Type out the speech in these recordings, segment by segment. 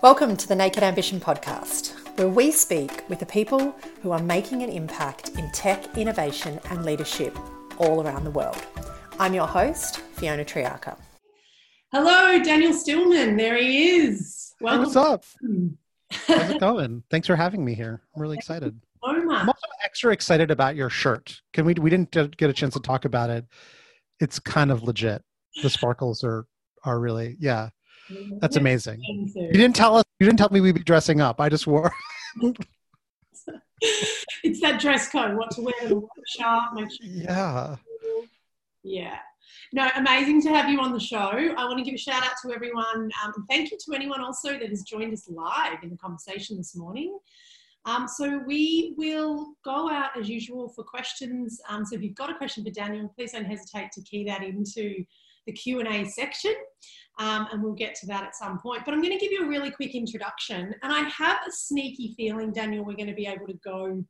Welcome to the Naked Ambition podcast, where we speak with the people who are making an impact in tech, innovation, and leadership all around the world. I'm your host, Fiona Triarca. Hello, Daniel Stillman. There he is. Welcome. Hey, what's up? How's it going? Thanks for having me here. I'm really excited. So. I'm also extra excited about your shirt. Can we? We didn't get a chance to talk about it. It's kind of legit. The sparkles are are really yeah. That's amazing. You didn't tell us. You didn't tell me we'd be dressing up. I just wore. it's that dress code. What to wear to the workshop. Make sure. Yeah. Yeah. No, amazing to have you on the show. I want to give a shout out to everyone. Um, thank you to anyone also that has joined us live in the conversation this morning. Um, so we will go out as usual for questions. Um, so if you've got a question for Daniel, please don't hesitate to key that into the Q&A section um, and we'll get to that at some point. But I'm going to give you a really quick introduction and I have a sneaky feeling, Daniel, we're going to be able to go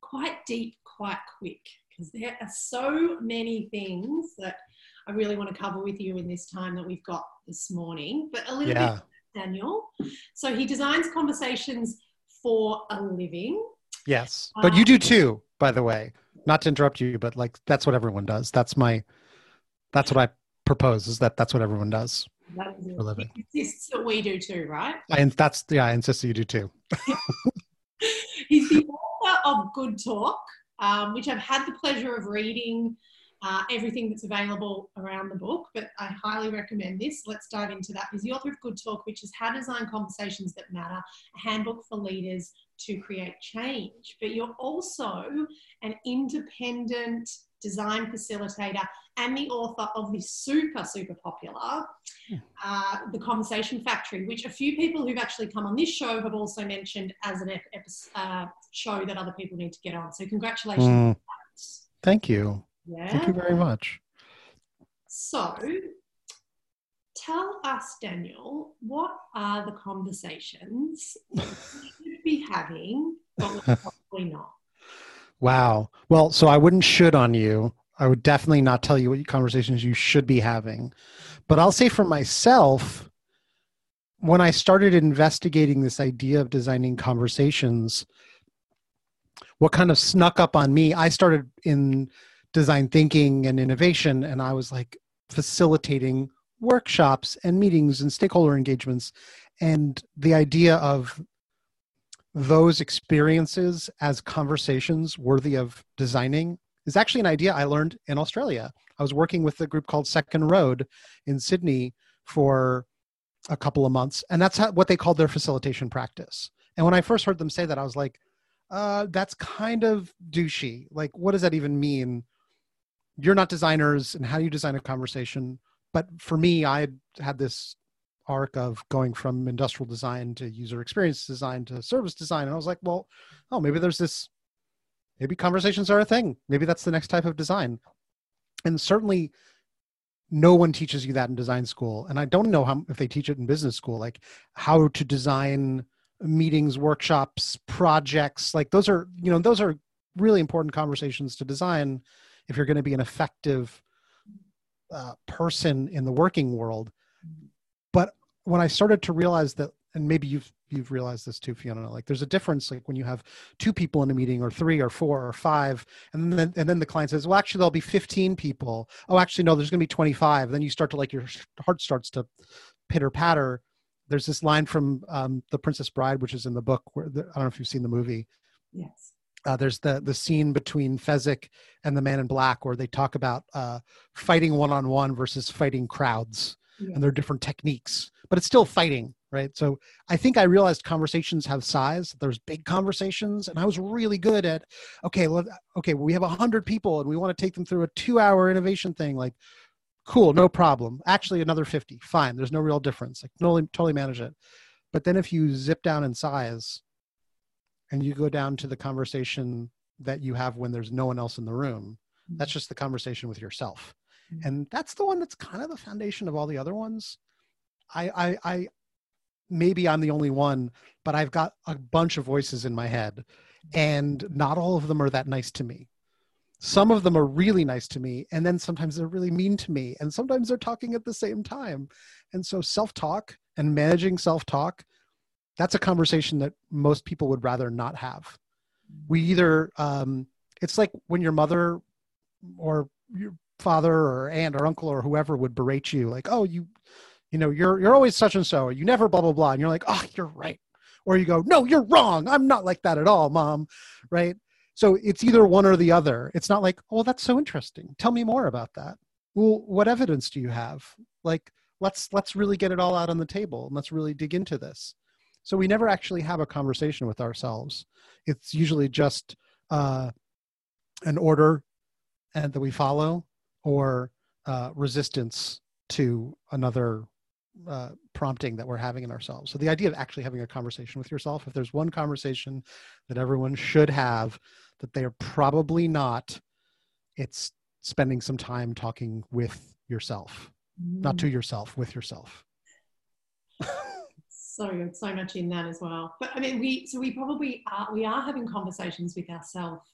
quite deep quite quick because there are so many things that I really want to cover with you in this time that we've got this morning. But a little yeah. bit, Daniel. So he designs conversations for a living. Yes, but um, you do too, by the way. Not to interrupt you, but like that's what everyone does. That's my, that's what I propose. Is that that's what everyone does that is for a living. Insists that we do too, right? And that's yeah, I insist that you do too. He's the author of Good Talk, um, which I've had the pleasure of reading uh, everything that's available around the book, but I highly recommend this. Let's dive into that. He's the author of Good Talk, which is How to Design Conversations That Matter, a handbook for leaders to create change. But you're also an independent design facilitator and the author of the super, super popular uh, The Conversation Factory, which a few people who've actually come on this show have also mentioned as an ep- uh, show that other people need to get on. So, congratulations. Mm. Thank you. Yeah. Thank you very much. So, tell us, Daniel, what are the conversations you should be having, but probably not? Wow. Well, so I wouldn't should on you. I would definitely not tell you what conversations you should be having. But I'll say for myself, when I started investigating this idea of designing conversations, what kind of snuck up on me, I started in design thinking and innovation, and I was like facilitating workshops and meetings and stakeholder engagements. And the idea of those experiences as conversations worthy of designing is actually an idea I learned in Australia. I was working with a group called Second Road in Sydney for a couple of months, and that's how, what they called their facilitation practice. And when I first heard them say that, I was like, uh, that's kind of douchey. Like, what does that even mean? You're not designers, and how do you design a conversation? But for me, I had this arc of going from industrial design to user experience design to service design and i was like well oh maybe there's this maybe conversations are a thing. Maybe that's the next type of design. And certainly no one teaches you that in design school. And i don't know how if they teach it in business school like how to design meetings workshops projects. Like those are you know those are really important conversations to design if you're going to be an effective uh, person in the working world. But when I started to realize that, and maybe you've you've realized this too, Fiona. Like, there's a difference, like when you have two people in a meeting, or three, or four, or five, and then and then the client says, "Well, actually, there'll be 15 people." Oh, actually, no, there's going to be 25. Then you start to like your heart starts to pitter patter. There's this line from um, The Princess Bride, which is in the book. Where the, I don't know if you've seen the movie. Yes. Uh, there's the the scene between Fezzik and the Man in Black where they talk about uh, fighting one on one versus fighting crowds yeah. and there are different techniques but it's still fighting right? So i think i realized conversations have size there's big conversations and i was really good at okay well, okay well, we have 100 people and we want to take them through a two hour innovation thing like cool no problem. Actually another 50 fine there's no real difference like totally, totally manage it. But then if you zip down in size and you go down to the conversation that you have when there's no one else in the room that's mm-hmm. just the conversation with yourself. Mm-hmm. and that's the one that's kind of the foundation of all the other ones I, I i maybe i'm the only one but i've got a bunch of voices in my head and not all of them are that nice to me some of them are really nice to me and then sometimes they're really mean to me and sometimes they're talking at the same time and so self-talk and managing self-talk that's a conversation that most people would rather not have. We either, um, it's like when your mother or your father or aunt or uncle or whoever would berate you, like, oh, you, you know, you're you're always such and so, you never blah blah blah, and you're like, oh, you're right, or you go, no, you're wrong, I'm not like that at all, mom, right? So it's either one or the other. It's not like, oh, that's so interesting. Tell me more about that. Well, what evidence do you have? Like, let's let's really get it all out on the table and let's really dig into this. So we never actually have a conversation with ourselves. It's usually just uh, an order and that we follow or uh, resistance to another uh, prompting that we're having in ourselves. So the idea of actually having a conversation with yourself, if there's one conversation that everyone should have that they are probably not, it's spending some time talking with yourself, mm. not to mm. yourself, with yourself. so so much in that as well. But I mean, we so we probably are we are having conversations with ourselves,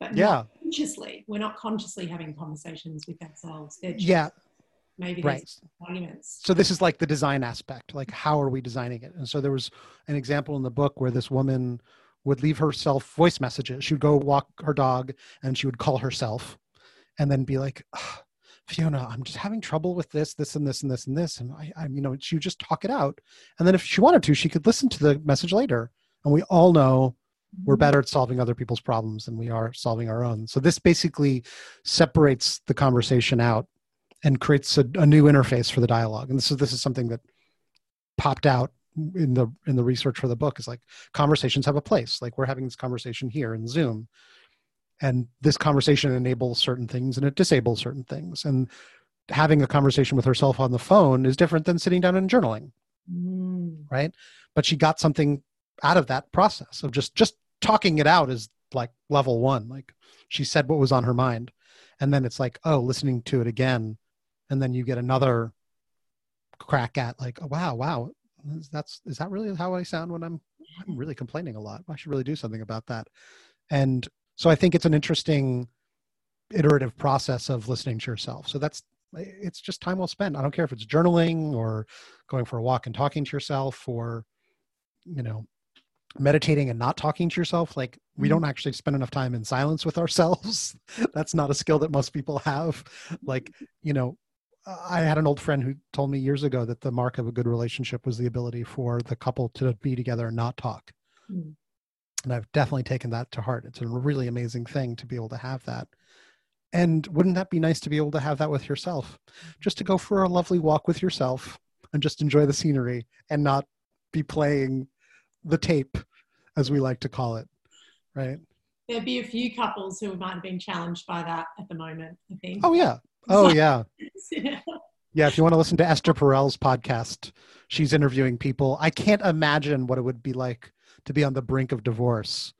but yeah, consciously. We're not consciously having conversations with ourselves. yeah, maybe right. monuments. So this is like the design aspect. Like, how are we designing it? And so there was an example in the book where this woman would leave herself voice messages. She would go walk her dog, and she would call herself, and then be like. Fiona, I'm just having trouble with this, this, and this, and this, and this. And I, I, you know, she would just talk it out. And then if she wanted to, she could listen to the message later. And we all know we're mm-hmm. better at solving other people's problems than we are solving our own. So this basically separates the conversation out and creates a, a new interface for the dialogue. And this is this is something that popped out in the in the research for the book is like conversations have a place. Like we're having this conversation here in Zoom and this conversation enables certain things and it disables certain things and having a conversation with herself on the phone is different than sitting down and journaling mm. right but she got something out of that process of just just talking it out is like level one like she said what was on her mind and then it's like oh listening to it again and then you get another crack at like oh, wow wow that's is that really how i sound when i'm i'm really complaining a lot? I should really do something about that. And so i think it's an interesting iterative process of listening to yourself. So that's it's just time well spent. I don't care if it's journaling or going for a walk and talking to yourself or you know meditating and not talking to yourself. Like we don't mm-hmm. actually spend enough time in silence with ourselves. That's not a skill that most people have. Like you know i had an old friend who told me years ago that the mark of a good relationship was the ability for the couple to be together and not talk mm and I've definitely taken that to heart. It's a really amazing thing to be able to have that. And wouldn't that be nice to be able to have that with yourself? Just to go for a lovely walk with yourself and just enjoy the scenery and not be playing the tape, as we like to call it, right? There'd be a few couples who might have been challenged by that at the moment, I think. Oh, yeah. Oh, yeah. yeah. Yeah, if you want to listen to Esther Perel's podcast, she's interviewing people. I can't imagine what it would be like to be on the brink of divorce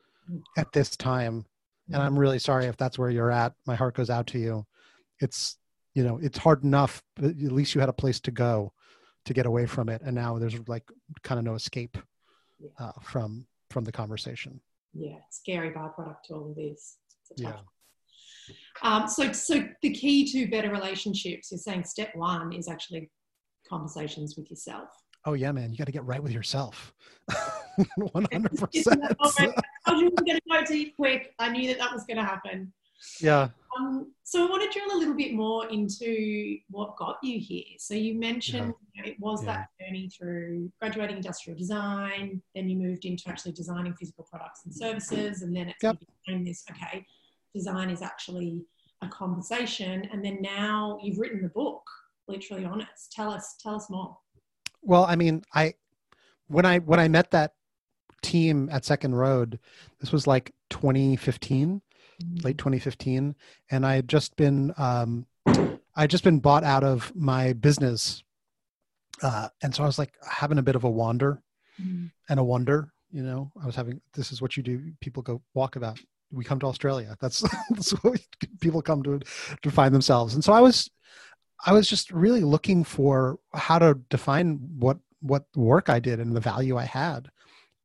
at this time. And i'm really sorry if that's where you're at. My heart goes out to you. It's you know it's hard enough but at least you had a place to go to get away from it. And now there's like kind of no escape uh, from from the conversation. Yeah scary byproduct to all of this yeah um, so so the key to better relationships you're saying step one is actually conversations with yourself. Oh yeah man you got to get right with yourself. 100% i was going to go deep quick. I knew that that was going to happen. Yeah. Um, so i want to drill a little bit more into what got you here. So you mentioned yeah. you know, it was yeah. that journey through graduating industrial design then you moved into actually designing physical products and services and then it yep. became this okay design is actually a conversation and then now you've written the book literally honest tell us tell us more well, I mean, I when I when I met that team at Second Road, this was like 2015, mm-hmm. late 2015, and I had just been um, I had just been bought out of my business, uh, and so I was like having a bit of a wander mm-hmm. and a wonder. You know, I was having this is what you do. People go walk about. We come to Australia. That's that's what people come to to find themselves. And so I was I was just really looking for how to define what what work I did and the value I had.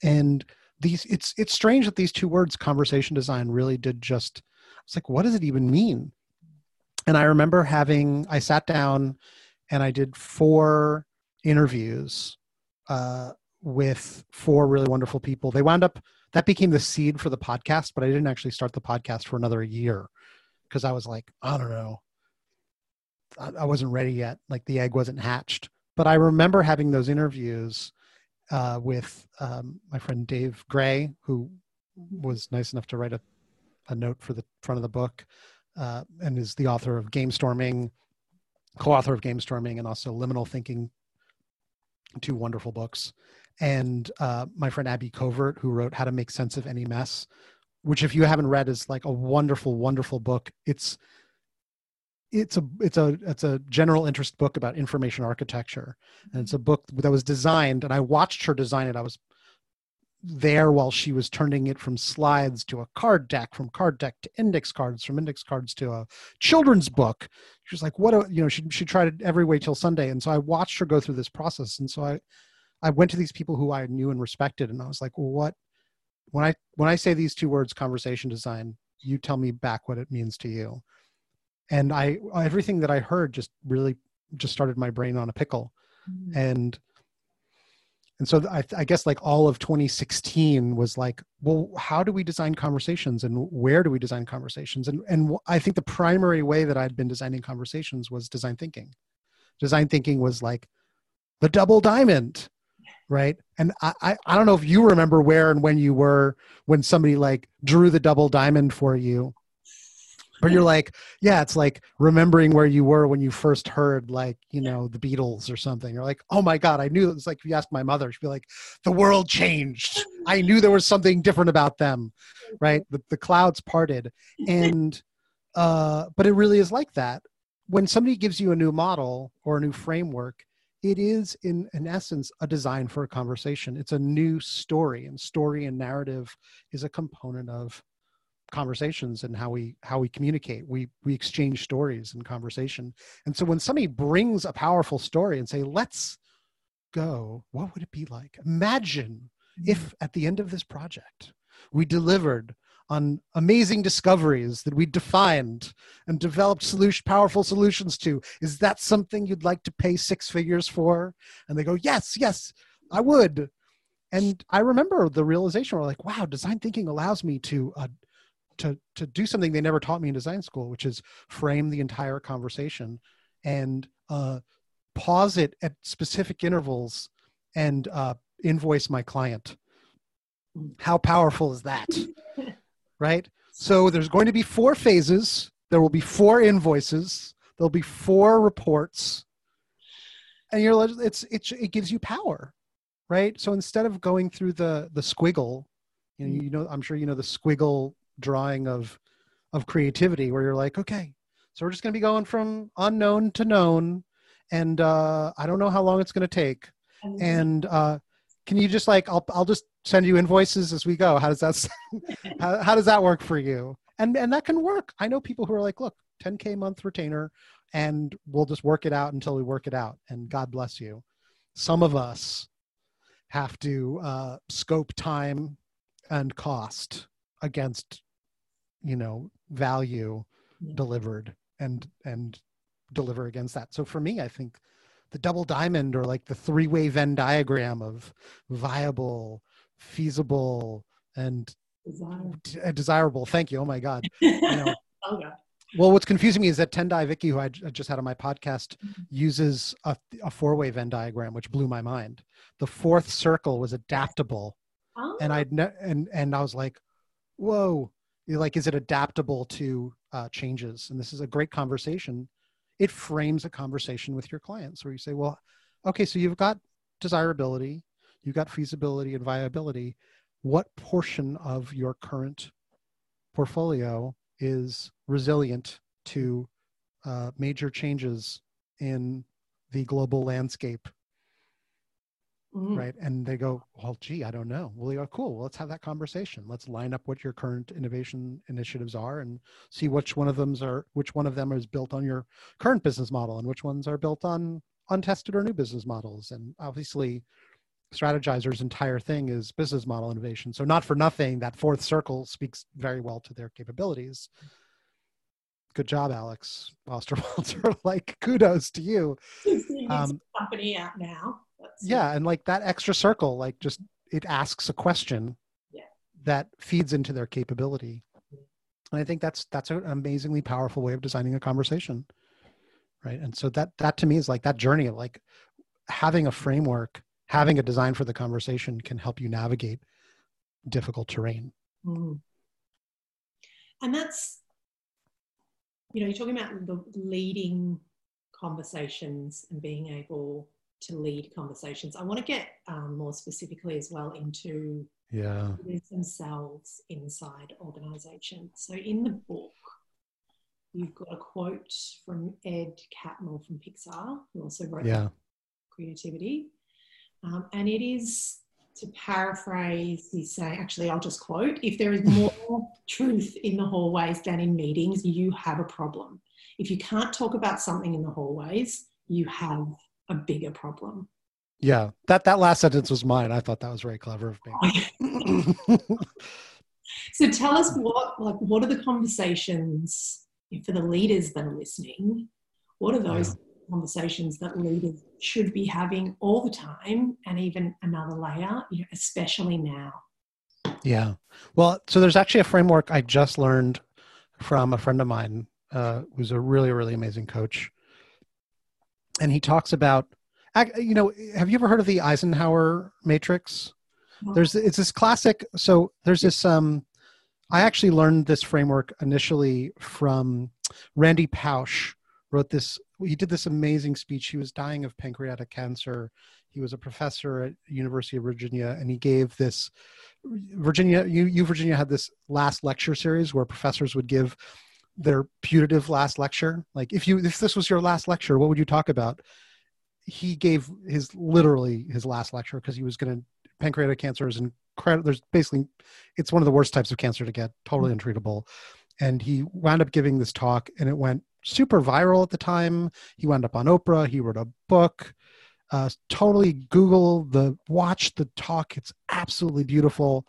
And these it's it's strange that these two words conversation design really did just it's like what does it even mean? And I remember having I sat down and I did four interviews uh, with four really wonderful people. They wound up that became the seed for the podcast, but I didn't actually start the podcast for another year because I was like, I don't know. I, I, wasn't ready yet. Like the egg wasn't hatched. But I remember having those interviews uh, with um, my friend Dave Gray, who was nice enough to write a, a note for the front of the book uh, and is the author of Gamestorming, co author of Gamestorming, and also Liminal Thinking, two wonderful books and uh, my friend Abby Covert, who wrote How to Make Sense of Any Mess, which if you haven't read is like a wonderful, wonderful book. It's it's a it's a it's a general interest book about information architecture, and it's a book that was designed. And I watched her design it. I was there while she was turning it from slides to a card deck, from card deck to index cards, from index cards to a children's book. She was like, "What?" A, you know, she she tried it every way till Sunday, and so I watched her go through this process, and so I I went to these people who I knew and respected, and I was like, well, what? When I when I say these two words, conversation design, you tell me back what it means to you. And I everything that I heard just really just started my brain on a pickle, mm-hmm. and and so I, I, guess like all of 2016 was like well how do we design conversations and where do we design conversations and and i think the primary way that i'd been designing conversations was design thinking design thinking was like the double diamond right? And I, I i don't know if you remember where and when you were when somebody like drew the double diamond for you. But you're like yeah it's like remembering where you were when you first heard like you know the beatles or something. You're like oh my god i knew it's like if you asked my mother she'd be like the world changed. I knew there was something different about them right? The, the clouds parted. And uh but it really is like that. When somebody gives you a new model or a new framework it is in, in essence a design for a conversation. It's a new story and story and narrative is a component of conversations and how we how we communicate. We we exchange stories in conversation. And so when somebody brings a powerful story and say let's go what would it be like? Imagine if mm-hmm. at the end of this project we delivered on amazing discoveries that we defined and developed solution, powerful solutions to. Is that something you'd like to pay six figures for? And they go, yes, yes, I would. And I remember the realization we're like, wow, design thinking allows me to uh, to to do something they never taught me in design school, which is frame the entire conversation and uh, pause it at specific intervals and uh, invoice my client. How powerful is that? right? So there's going to be four phases. There will be four invoices. There'll be four reports, and you're it's it's it gives you power, right? So instead of going through the the squiggle, you know, you know, I'm sure you know the squiggle drawing of of creativity, where you're like, okay, so we're just going to be going from unknown to known, and uh, I don't know how long it's going to take, and uh, can you just like I'll I'll just send you invoices as we go. How does that how, how does that work for you? And and that can work. I know people who are like, look, 10k month retainer, and we'll just work it out until we work it out. And God bless you. Some of us have to uh, scope time and cost against, you know, value yeah. delivered and and deliver against that. So for me, I think the double diamond or like the three way Venn diagram of viable, feasible, and desirable. Uh, desirable. Thank you. Oh my God. You know, oh God. Well, what's confusing me is that Tendayi Viki, who I just had on my podcast, mm-hmm. uses a, a four way Venn diagram, which blew my mind. The fourth circle was adaptable. Oh. And I ne- and and I was like, whoa, like, is it adaptable to uh, changes? And this is a great conversation it frames a conversation with your clients where you say, well, okay, so you've got desirability, you've got feasibility and viability. What portion of your current portfolio is resilient to uh, major changes in the global landscape mm-hmm. right? And they go, well, gee, I don't know. Well, you go, cool. Well, let's have that conversation. Let's line up what your current innovation initiatives are and see which one of them are which one of them is built on your current business model and which ones are built on untested or new business models. And obviously, Strategyzer's entire thing is business model innovation. So not for nothing, that fourth circle speaks very well to their capabilities. Good job, Alex Osterwalder. like kudos to you. Um, company out now. yeah and like that extra circle like just it asks a question Yeah. that feeds into their capability and i think that's that's an amazingly powerful way of designing a conversation right and so that that to me is like that journey of like having a framework having a design for the conversation can help you navigate difficult terrain Mm. And that's, you know, you're talking about the leading conversations and being able to lead conversations. I want to get um, more specifically as well into yeah themselves inside organizations. So in the book, you've got a quote from Ed Catmull from Pixar, who also wrote yeah creativity. Um, and it is to paraphrase, he's saying, actually, I'll just quote if there is more truth in the hallways than in meetings, you have a problem. If you can't talk about something in the hallways, you have a bigger problem. yeah that that last sentence was mine i thought that was very clever of me So tell us what, like, what are the conversations for the leaders that are listening? What are those conversations that leaders should be having all the time, and even another layer, you know, especially now? Yeah. Well, so there's actually a framework I just learned from a friend of mine uh, who's a really, really amazing coach. And he talks about, you know, have you ever heard of the Eisenhower matrix? There's, it's this classic. So there's this, um, I actually learned this framework initially from Randy Pausch wrote this, he did this amazing speech. He was dying of pancreatic cancer. He was a professor at University of Virginia and he gave this Virginia, you, you Virginia had this last lecture series where professors would give their putative last lecture. Like if you if this was your last lecture, what would you talk about? He gave his literally his last lecture because he was going to pancreatic cancer is incredible. There's basically it's one of the worst types of cancer to get, totally mm. untreatable. And he wound up giving this talk, and it went super viral at the time. He wound up on Oprah. He wrote a book. Uh, totally Google the watch the talk. It's absolutely beautiful.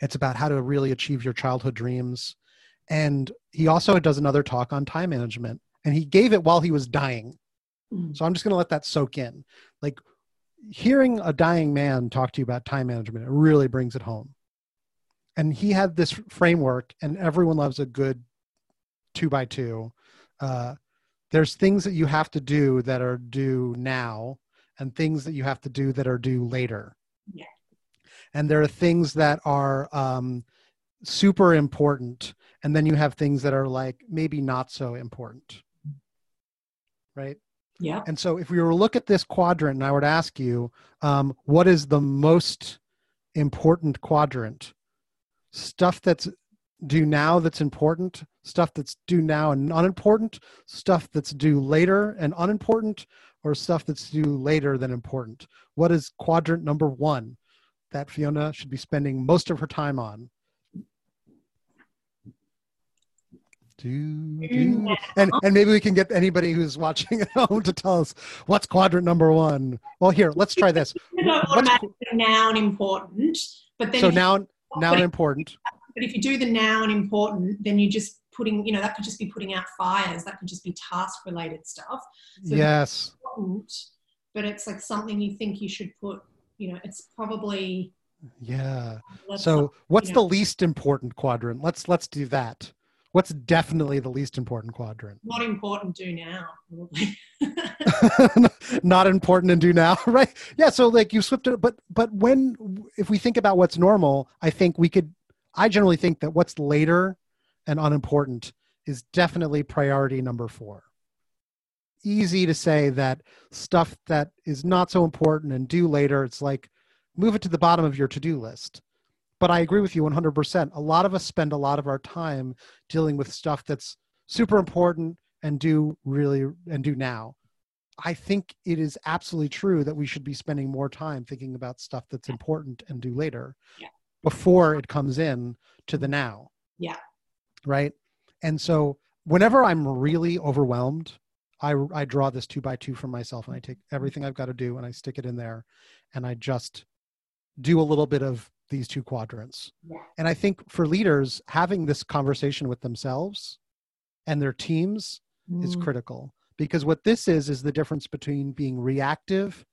It's about how to really achieve your childhood dreams. And he also does another talk on time management. And he gave it while he was dying. Mm. So I'm just going to let that soak in. Like hearing a dying man talk to you about time management, it really brings it home. And he had this framework, and everyone loves a good two by two. Uh, there's things that you have to do that are due now, and things that you have to do that are due later. Yeah. And there are things that are um, super important, and then you have things that are like maybe not so important. Right. Yeah. And so, if we were to look at this quadrant, and I were to ask you, um, what is the most important quadrant? Stuff that's due now that's important, stuff that's due now and unimportant, stuff that's due later and unimportant, or stuff that's due later than important? What is quadrant number one that Fiona should be spending most of her time on? Do, do. Mm-hmm. And, and maybe we can get anybody who's watching at home to tell us what's quadrant number one. Well, here, let's try this. What's- noun important, but then So now, now important. But if you do the now and important, then you're just putting, you know, that could just be putting out fires. That could just be task related stuff. So- Yes. Important, but it's like something you think you should put. You know, it's probably. Yeah. So what's yeah. the least important quadrant? Let's let's do that. What's definitely the least important quadrant? not important. Do now probably. Not important and do now, right? Yeah. So like you slipped it, but but when if we think about what's normal, I think we could. I generally think that what's later and unimportant is definitely priority number four. Easy to say that stuff that is not so important and due later, it's like move it to the bottom of your to-do list. But I agree with you 100%. A lot of us spend a lot of our time dealing with stuff that's super important and do really and do now. I think it is absolutely true that we should be spending more time thinking about stuff that's important and do later Yeah. Before it comes in to the now. Yeah. Right. And so whenever I'm really overwhelmed, I, I draw this two by two for myself and I take everything I've got to do and I stick it in there and I just do a little bit of these two quadrants. Yeah. And I think for leaders, having this conversation with themselves and their teams is Mm, critical because what this is is the difference between being reactive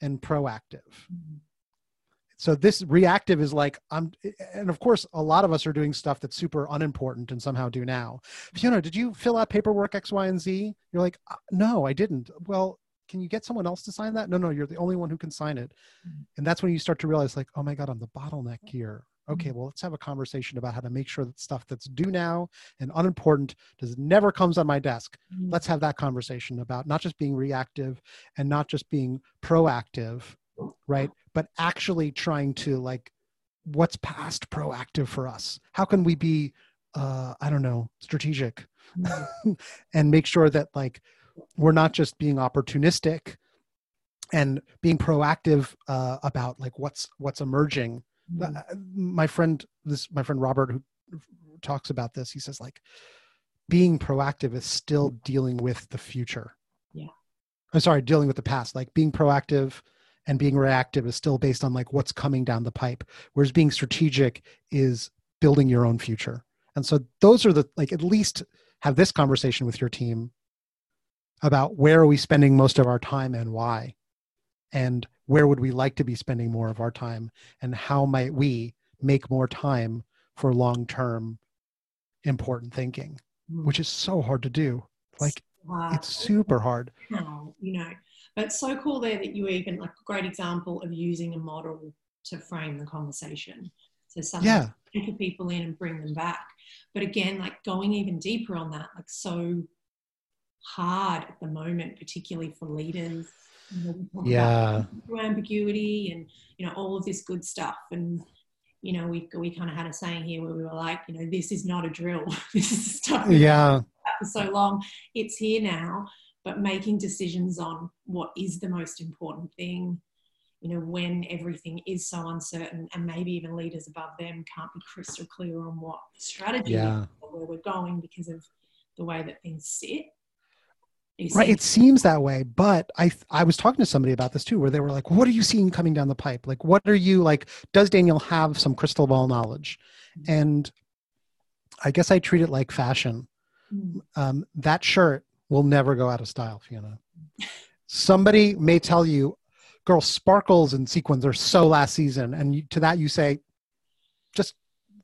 and proactive. Mm-hmm. So this reactive is like I'm, and of course, a lot of us are doing stuff that's super unimportant and somehow do now. Fiona, did you fill out paperwork X, Y, and Z? You're like, uh, no, I didn't. Well, can you get someone else to sign that? No, no, you're the only one who can sign it. And that's when you start to realize, like, oh my God, I'm the bottleneck here. Okay, mm-hmm. well, let's have a conversation about how to make sure that stuff that's due now and unimportant does never comes on my desk. Mm-hmm. Let's have that conversation about not just being reactive and not just being proactive, right? But actually trying to like what's past proactive for us? How can we be uh I don't know, strategic mm-hmm. and make sure that like we're not just being opportunistic and being proactive uh, about like what's what's emerging mm-hmm. Uh, my friend this my friend robert who talks about this he says like being proactive is still dealing with the future yeah i'm sorry dealing with the past like being proactive and being reactive is still based on like what's coming down the pipe whereas being strategic is building your own future. And so those are the like at least have this conversation with your team about where are we spending most of our time and why? And where would we like to be spending more of our time? And how might we make more time for long term important thinking? Mm. which is so hard to do. Like it's super hard. You know but it's so cool there that you even like a great example of using a model to frame the conversation so something yeah. to people in and bring them back but again like going even deeper on that like so hard at the moment, particularly for leaders. Yeah. Ambiguity and you know all of this good stuff, and you know we we kind of had a saying here where we were like, you know, this is not a drill. this is stuff. Yeah. For so long, it's here now. But making decisions on what is the most important thing, you know, when everything is so uncertain, and maybe even leaders above them can't be crystal clear on what strategy yeah. where we're going because of the way that things sit right it seems that way but i i was talking to somebody about this too where they were like what are you seeing coming down the pipe like what are you like does daniel have some crystal ball knowledge mm-hmm. and i guess i treat it like fashion mm-hmm. um, that shirt will never go out of style fiona somebody may tell you girl sparkles and sequins are so last season and you, to that you say just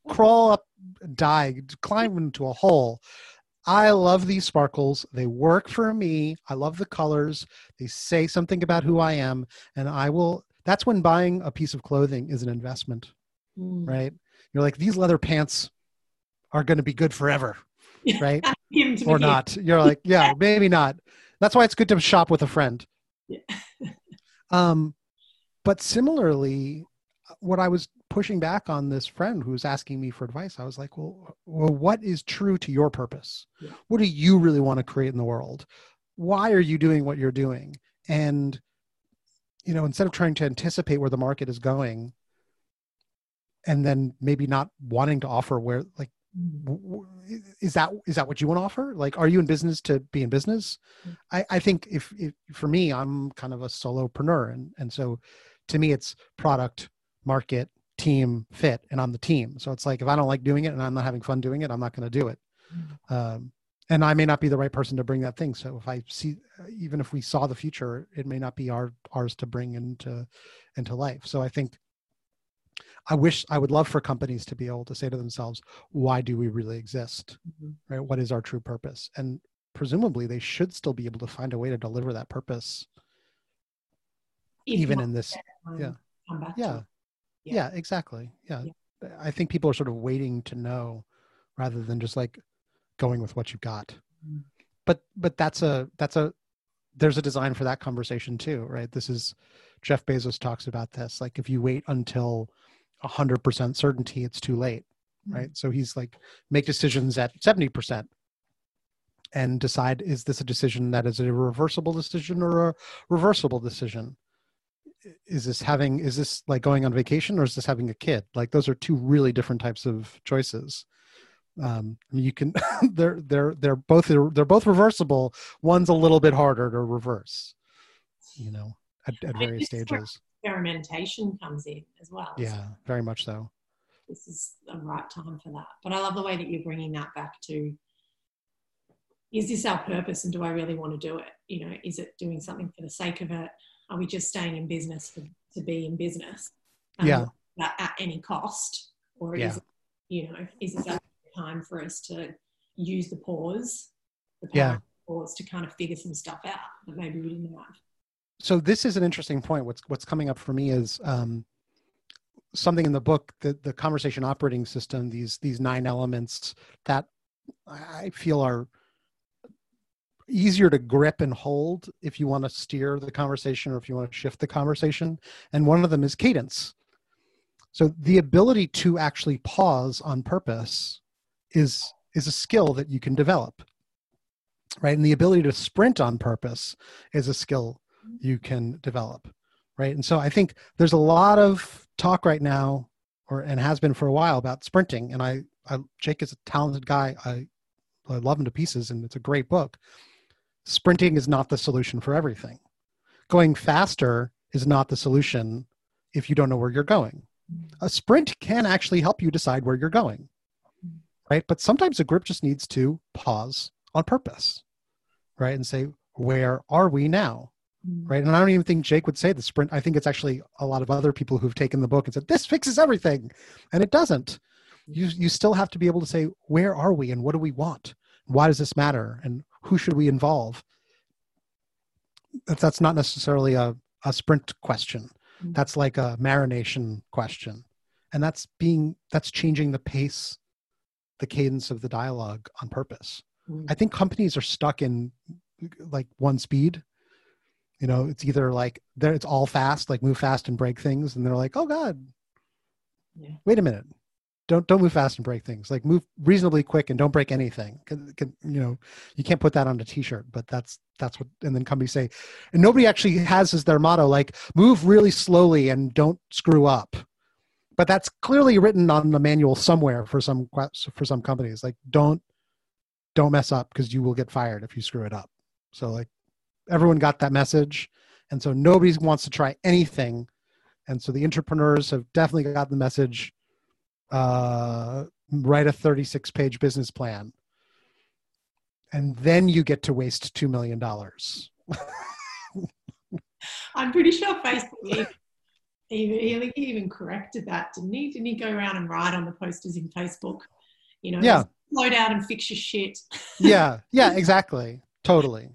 crawl up die climb into a hole I love these sparkles. They work for me. I love the colors. They say something about who I am. And I will, that's when buying a piece of clothing is an investment, mm. right? You're like, these leather pants are going to be good forever, right? Or not. You're like, yeah, maybe not. That's why it's good to shop with a friend. Yeah. um, but similarly, what I was pushing back on this friend who was asking me for advice, I was like, well, well, what is true to your purpose? Yeah. What do you really want to create in the world? Why are you doing what you're doing? And, you know, instead of trying to anticipate where the market is going and then maybe not wanting to offer where, like, is that is that what you want to offer like are you in business to be in business mm. i i think if, if for me i'm kind of a solopreneur and and so to me it's product market team fit and I'm the team. So it's like if I don't like doing it and I'm not having fun doing it, I'm not going to do it. Mm-hmm. Um, and I may not be the right person to bring that thing. So if I see, even if we saw the future, it may not be our ours to bring into into life. So I think I wish I would love for companies to be able to say to themselves, why do we really exist? Mm-hmm. Right? What is our true purpose? And presumably they should still be able to find a way to deliver that purpose if even in this yeah yeah yeah, yeah exactly yeah. yeah. i think people are sort of waiting to know rather than just like going with what you've got mm. but but that's a that's a there's a design for that conversation too right this is jeff bezos talks about this like if you wait until 100% certainty it's too late mm. right? So he's like make decisions at 70% and decide is this a decision that is a reversible decision or a reversible decision? Is this having is this like going on vacation or is this having a kid? Like those are two really different types of choices. Um you can they're they're they're both they're, they're both reversible. One's a little bit harder to reverse you know at, at various stages experimentation comes in as well yeah very much so this is the right time for that but i love the way that you're bringing that back to is this our purpose and do i really want to do it you know is it doing something for the sake of it are we just staying in business for, to be in business? Um, yeah. At, at, any cost, or yeah. is it, you know is it time for us to use the pause, the yeah. pause to kind of figure some stuff out that maybe we didn't have? So this is an interesting point. What's what's coming up for me is um, something in the book, the the conversation operating system. These these nine elements that I feel are easier to grip and hold if you want to steer the conversation or if you want to shift the conversation. And one of them is cadence. So the ability to actually pause on purpose is is a skill that you can develop. Right? And the ability to sprint on purpose is a skill you can develop. Right? And so I think there's a lot of talk right now or and has been for a while about sprinting and I, I Jake is a talented guy. I I love him to pieces and it's a great book sprinting is not the solution for everything. Going faster is not the solution if you don't know where you're going. A sprint can actually help you decide where you're going, right? But sometimes a group just needs to pause on purpose, right? And say, where are we now? Right. And I don't even think Jake would say the sprint. I think it's actually a lot of other people who've taken the book and said, this fixes everything. And it doesn't. You, you still have to be able to say, where are we and what do we want? Why does this matter? And who should we involve? That's not necessarily a, a sprint question. Mm-hmm. That's like a marination question. And that's being that's changing the pace, the cadence of the dialogue on purpose. Mm-hmm. I think companies are stuck in like one speed. You know, it's either like there it's all fast, like move fast and break things, and they're like, oh God, yeah. wait a minute. Don't don't move fast and break things. Like move reasonably quick and don't break anything. Can, can, you know you can't put that on a t-shirt but that's that's what and then companies say and nobody actually has as their motto like move really slowly and don't screw up. But that's clearly written on the manual somewhere for some for some companies. Like don't don't mess up because you will get fired if you screw it up. So like everyone got that message. And so nobody wants to try anything. And so the entrepreneurs have definitely got the message uh, write a 36 page business plan. And then you get to waste $2 million i'm pretty sure facebook even, even corrected that didn't he? Didn't he go around and write on the posters in facebook you know yeah. slow down and fix your shit? Yeah. Yeah exactly. Totally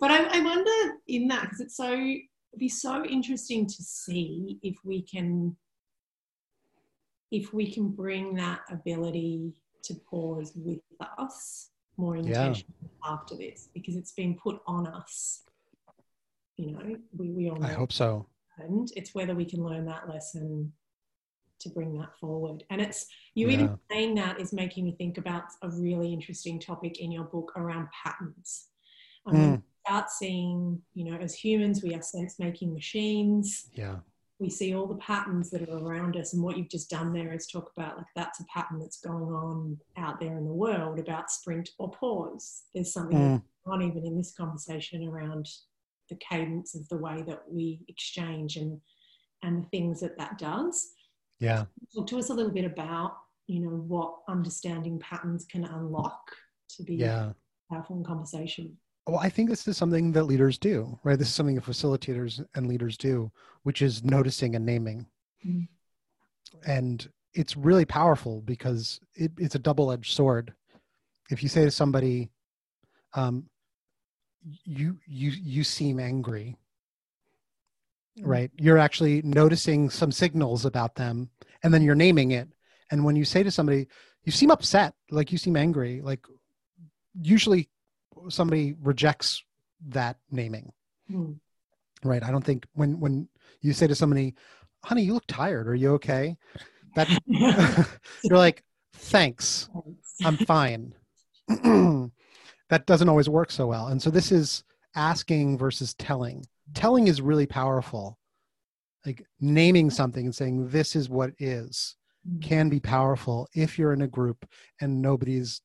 but I, I wonder in that because it's so it'd be so interesting to see if we can if we can bring that ability to pause with us more intentionally yeah. after this because it's been put on us. You know we, we all know i hope so. and it's whether we can learn that lesson to bring that forward. And it's you yeah. even saying that is making me think about a really interesting topic in your book around patterns i mean mm. start seeing you know as humans we are sense making machines. Yeah. We see all the patterns that are around us and what you've just done there is talk about like that's a pattern that's going on out there in the world about sprint or pause. There's something mm. on even in this conversation around the cadence of the way that we exchange and and the things that that does. Yeah. Talk to us a little bit about you know what understanding patterns can unlock to be yeah. powerful in conversation well, I think this is something that leaders do, right? This is something that facilitators and leaders do, which is noticing and naming. Mm-hmm. And it's really powerful because it, it's a double edged sword. If you say to somebody, um, you you you seem angry mm-hmm. right you're actually noticing some signals about them and then you're naming it and when you say to somebody you seem upset like you seem angry like usually somebody rejects that naming hmm. right? I don't think when when you say to somebody honey you look tired. Are you okay? That you're like thanks. I'm fine. That doesn't always work so well. And so this is asking versus telling. Telling is really powerful. Like naming something and saying this is what is hmm. can be powerful if you're in a group and nobody's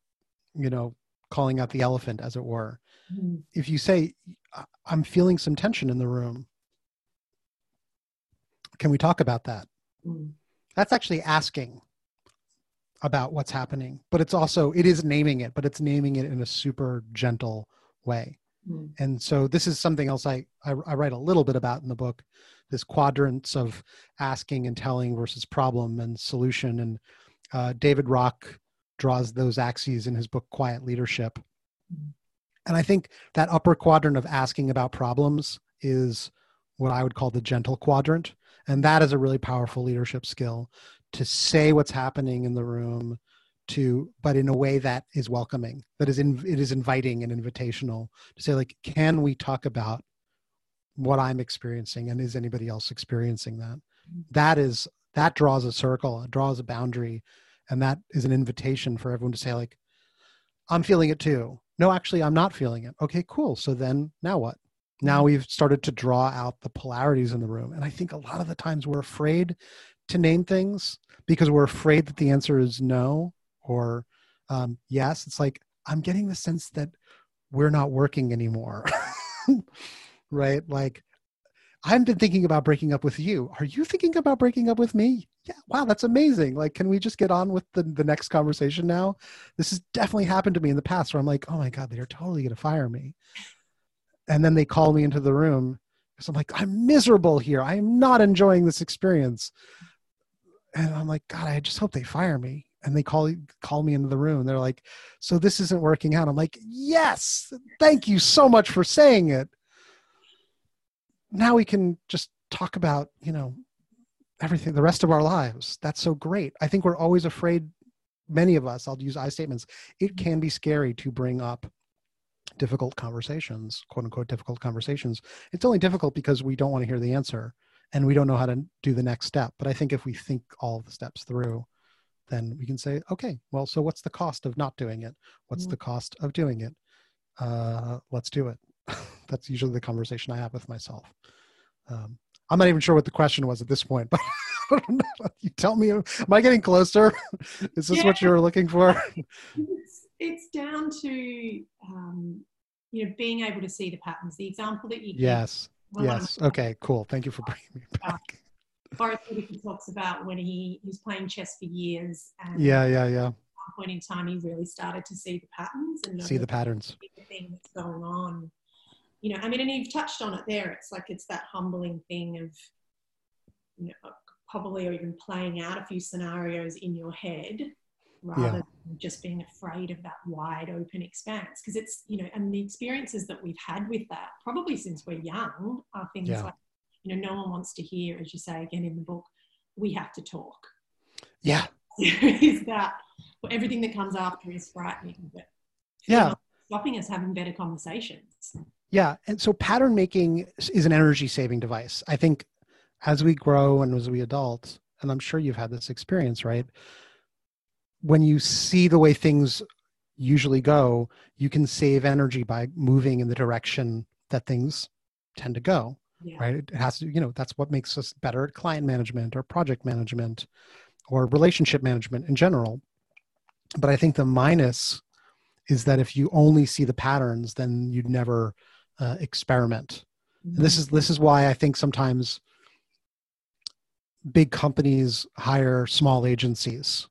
you know calling out the elephant, as it were. Mm-hmm. If you say, I'm feeling some tension in the room, can we talk about that? Mm-hmm. That's actually asking about what's happening, but it's also, it is naming it, but it's naming it in a super gentle way. Mm. And so this is something else I, I, I write a little bit about in the book, this quadrants of asking and telling versus problem and solution. And uh, David Rock draws those axes in his book Quiet Leadership. Mm. And I think that upper quadrant of asking about problems is what I would call the gentle quadrant. And that is a really powerful leadership skill to say what's happening in the room to but in a way that is welcoming that is in, it is inviting and invitational to say like can we talk about what i'm experiencing and is anybody else experiencing that mm-hmm. that is that draws a circle it draws a boundary and that is an invitation for everyone to say like i'm feeling it too no actually i'm not feeling it okay cool so then now what now mm-hmm. we've started to draw out the polarities in the room and i think a lot of the times we're afraid to name things because we're afraid that the answer is no or um, yes. It's like, I'm getting the sense that we're not working anymore. right? Like, I've been thinking about breaking up with you. Are you thinking about breaking up with me? Yeah. Wow, that's amazing. Like, can we just get on with the, the next conversation now? This has definitely happened to me in the past where I'm like, oh my God, they're totally going to fire me. And then they call me into the room because I'm like, I'm miserable here. I'm not enjoying this experience and I'm like, God, I just hope they fire me. And they call call me into the room. They're like, so this isn't working out. I'm like, yes, thank you so much for saying it. Now we can just talk about, you know, everything, the rest of our lives. That's so great. I think we're always afraid, many of us, I'll use I statements, it can be scary to bring up difficult conversations, quote unquote difficult conversations. It's only difficult because we don't want to hear the answer and we don't know how to do the next step. But I think if we think all the steps through, then we can say, okay, well, so what's the cost of not doing it? What's mm-hmm. the cost of doing it? Uh, let's do it. That's usually the conversation I have with myself. Um, I'm not even sure what the question was at this point, but you tell me, am I getting closer? Is this yeah. what you were looking for? It's, it's down to, um, you know, being able to see the patterns. The example that you yes yes. Okay. Cool. Thank you for bringing me back. Forest Whitaker talks about when he, he was playing chess for years. And yeah, yeah, yeah. At one point in time, he really started to see the patterns and see the patterns. The thing that's going on. You know, I mean, and you've touched on it there. It's like it's that humbling thing of, you know, probably or even playing out a few scenarios in your head rather yeah. than just being afraid of that wide open expanse. Because it's, you know, and the experiences that we've had with that, probably since we're young, are things yeah. like, you know, no one wants to hear, as you say again in the book, we have to talk. Yeah. is that well, everything that comes after is frightening, but yeah, stopping us having better conversations. Yeah. And so pattern making is an energy saving device. I think as we grow and as we adult, and I'm sure you've had this experience, right? when you see the way things usually go, you can save energy by moving in the direction that things tend to go. Yeah. Right. It has to, you know, that's what makes us better at client management or project management or relationship management in general. But I think the minus is that if you only see the patterns, then you'd never uh, experiment. Mm-hmm. This is this is why I think sometimes big companies hire small agencies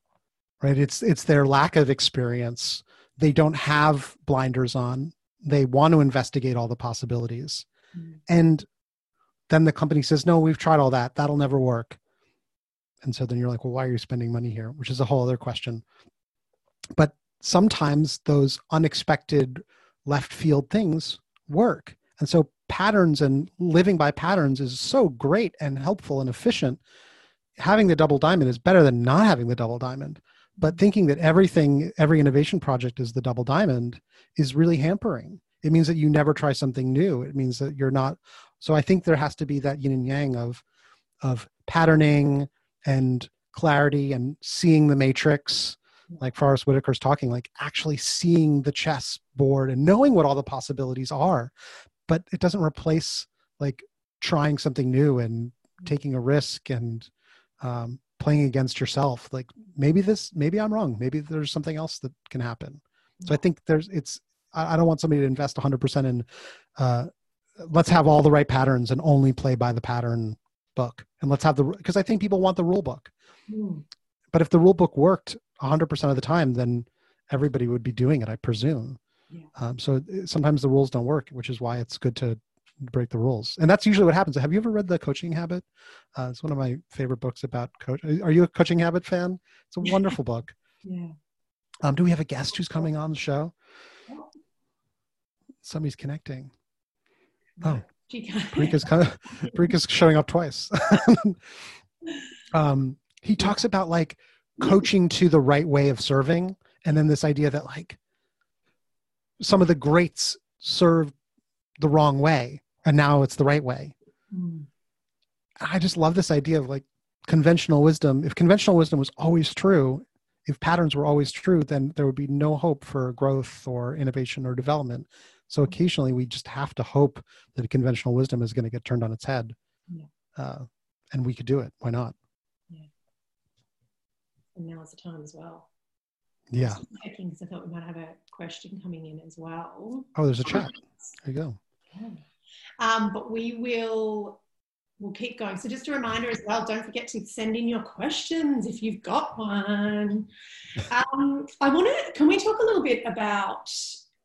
right? It's it's their lack of experience. They don't have blinders on. They want to investigate all the possibilities. Mm-hmm. and then the company says no we've tried all that. That'll never work. And so then you're like well why are you spending money here? Which is a whole other question. But sometimes those unexpected left field things work. And so patterns and living by patterns is so great and helpful and efficient. Having the double diamond is better than not having the double diamond but thinking that everything every innovation project is the double diamond is really hampering. It means that you never try something new. It means that you're not so i think there has to be that yin and yang of of patterning and clarity and seeing the matrix like forest whitaker's talking like actually seeing the chess board and knowing what all the possibilities are but it doesn't replace like trying something new and taking a risk and um, playing against yourself. Like maybe this maybe i'm wrong. Maybe there's something else that can happen. So i think there's it's i, don't want somebody to invest 100% in uh, let's have all the right patterns and only play by the pattern book. And let's have the because i think people want the rule book. Mm. but if the rule book worked 100% of the time then everybody would be doing it i presume Yeah. Um, so uh, sometimes the rules don't work, which is why it's good to break the rules. And that's usually what happens. Have you ever read The Coaching Habit? Uh, it's one of my favorite books about coach. Are you a Coaching Habit fan? It's a wonderful book. Yeah. Um, do we have a guest who's coming on the show? Somebody's connecting. Oh, Parika's kind of Parika's showing up twice. um, he talks about like coaching to the right way of serving, and then this idea that like some of the greats served the wrong way, and now it's the right way. Mm. I just love this idea of like conventional wisdom. If conventional wisdom was always true, if patterns were always true, then there would be no hope for growth or innovation or development. So occasionally we just have to hope that conventional wisdom is going to get turned on its head. Yeah. Uh, and we could do it. Why not? And now is the time as well. Yeah. Checking because I thought we might have a question coming in as well. Oh, there's a chat. There you go. Yeah. Um, but we will we'll keep going. So just a reminder as well, don't forget to send in your questions if you've got one. Um, I want to, can we talk a little bit about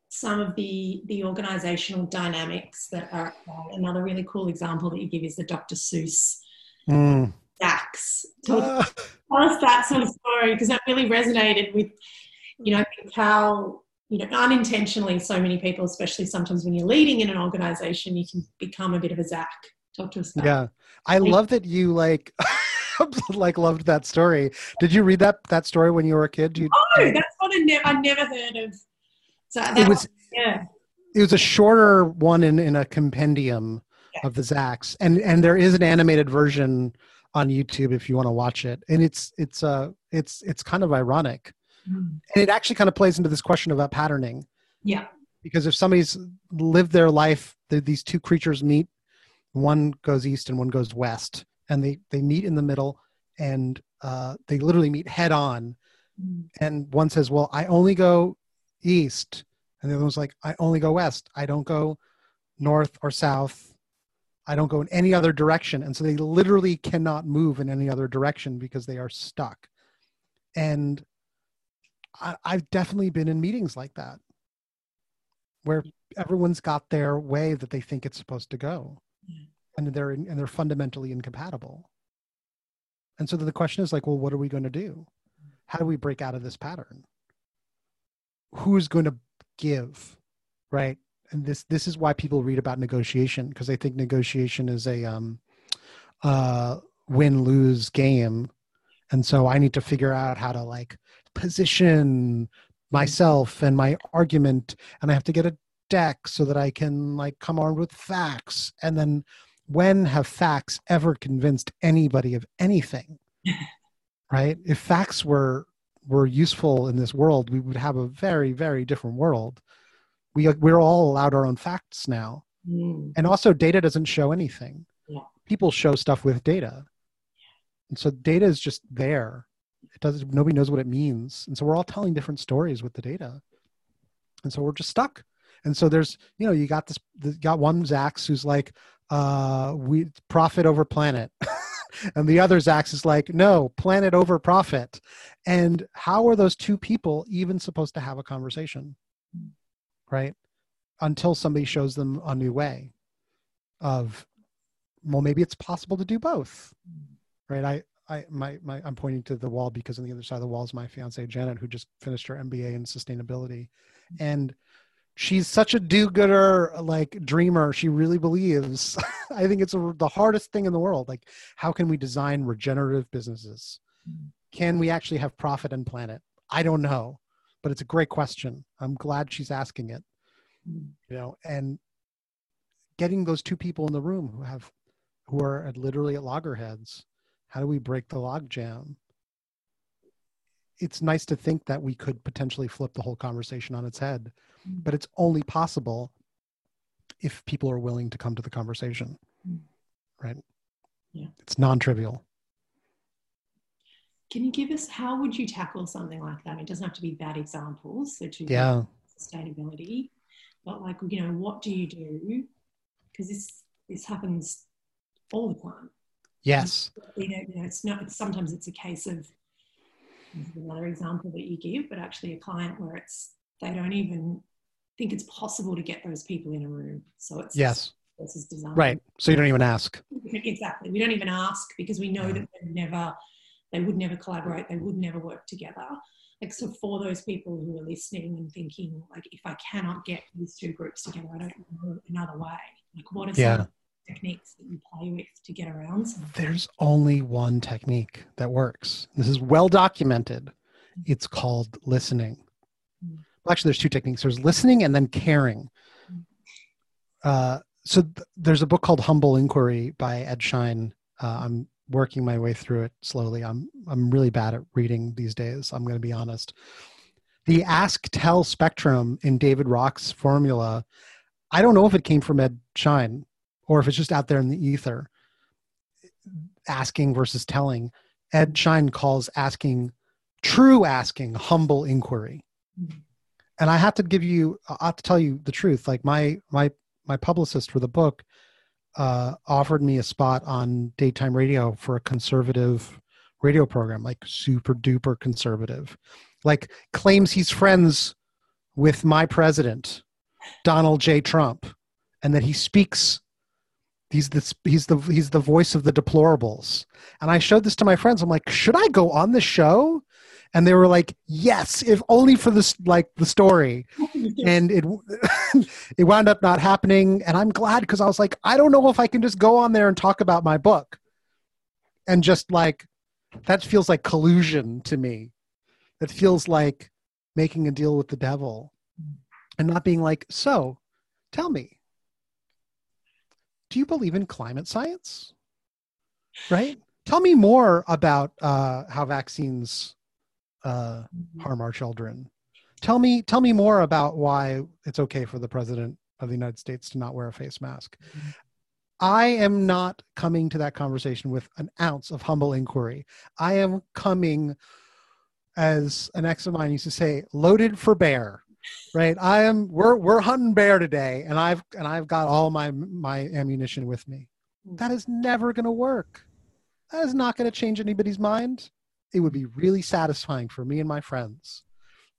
some of the, the organizational dynamics that are another really cool example that you give is the Dr. Seuss mm. Zax. Tell, uh. Tell us that sort of story because that really resonated with, you know, how you know, unintentionally, so many people, especially sometimes when you're leading in an organization, you can become a bit of a Zax. Talk to us. Now. Yeah, I love that you like, like loved that story. Did you read that that story when you were a kid? You, oh, that's what I never, I never heard of. So it was, yeah. It was a shorter one in in a compendium yeah. of the Zax, and and there is an animated version on YouTube if you want to watch it, and it's it's uh it's it's kind of ironic Mm. And it actually kind of plays into this question about patterning. Yeah. Because if somebody's lived their life, these two creatures meet, one goes east and one goes west, and they, they meet in the middle and uh, they literally meet head on. Mm. And one says, Well, I only go east. And the other one's like, I only go west. I don't go north or south. I don't go in any other direction. And so they literally cannot move in any other direction because they are stuck. And I, I've definitely been in meetings like that where everyone's got their way that they think it's supposed to go. Mm-hmm. And they're in, and they're fundamentally incompatible. And so the question is like well what are we going to do mm-hmm. how do we break out of this pattern? Who's going to give right and this this is why people read about negotiation because they think negotiation is a um uh win lose game. And so i need to figure out how to like position myself and my argument and i have to get a deck so that i can like come armed with facts. And then when have facts ever convinced anybody of anything? Right? If facts were were useful in this world we would have a very very different world we we're all allowed our own facts now. Mm. and also data doesn't show anything. Yeah. people show stuff with data. And so data is just there. It does nobody knows what it means. And so we're all telling different stories with the data. And so we're just stuck. And so there's you know you got this got one zax who's like uh we profit over planet. And the other zax is like no planet over profit. And how are those two people even supposed to have a conversation right until somebody shows them a new way of well maybe it's possible to do both right i I my my I'm pointing to the wall because on the other side of the wall is my fiance Janet, who just finished her MBA in sustainability, and she's such a do-gooder like dreamer. She really believes. I think it's a, the hardest thing in the world. Like, how can we design regenerative businesses? Can we actually have profit and planet? I don't know, but it's a great question. I'm glad she's asking it. You know, and getting those two people in the room who have who are at, literally at loggerheads how do we break the logjam? It's nice to think that we could potentially flip the whole conversation on its head, mm. but it's only possible if people are willing to come to the conversation. Mm. Right? Yeah. It's non-trivial. Can you give us how would you tackle something like that? It doesn't have to be bad examples, so to yeah. sustainability, but like you know, what do you do? Because this this happens all the time. Yes. You know, you know, it's not. It's, sometimes it's a case of another example that you give, but actually a client where it's they don't even think it's possible to get those people in a room. So it's yes, this is design. Right. So you don't even ask. Exactly. We don't even ask because we know yeah. that they're never, they would never collaborate. They would never work together. Like so, for those people who are listening and thinking, like, if I cannot get these two groups together, I don't know another way. Like, what are yeah. some techniques that you play with to get around? Something? There's only one technique that works. This is well documented. It's called listening. Mm. Well, actually, there's two techniques. There's listening and then caring. Mm. Uh, so th- there's a book called Humble Inquiry by Ed Schein. Uh, I'm working my way through it slowly. I'm I'm really bad at reading these days. I'm going to be honest. The ask tell spectrum in David Rock's formula, I don't know if it came from Ed Schein or if it's just out there in the ether. Asking versus telling. Ed Schein calls asking true asking humble inquiry. And I have to give you I have to tell you the truth. Like my my my publicist for the book uh, offered me a spot on daytime radio for a conservative radio program, like super duper conservative, like claims he's friends with my president, Donald J. Trump, and that he speaks. He's the he's the he's the voice of the deplorables. And I showed this to my friends. I'm like, should I go on the show? And they were like yes if only for this like the story. And it it wound up not happening. And i'm glad because i was like i don't know if i can just go on there and talk about my book. And just like that feels like collusion to me. That feels like making a deal with the devil and not being like so tell me do you believe in climate science? Right? Tell me more about uh, how vaccines uh, mm-hmm. harm our children. Tell me, tell me more about why it's okay for the president of the United States to not wear a face mask. Mm-hmm. I am not coming to that conversation with an ounce of humble inquiry. I am coming, as an ex of mine used to say, loaded for bear. Right? I am. We're we're hunting bear today, and I've and I've got all my my ammunition with me. Mm. That is never going to work. That is not going to change anybody's mind it would be really satisfying for me and my friends.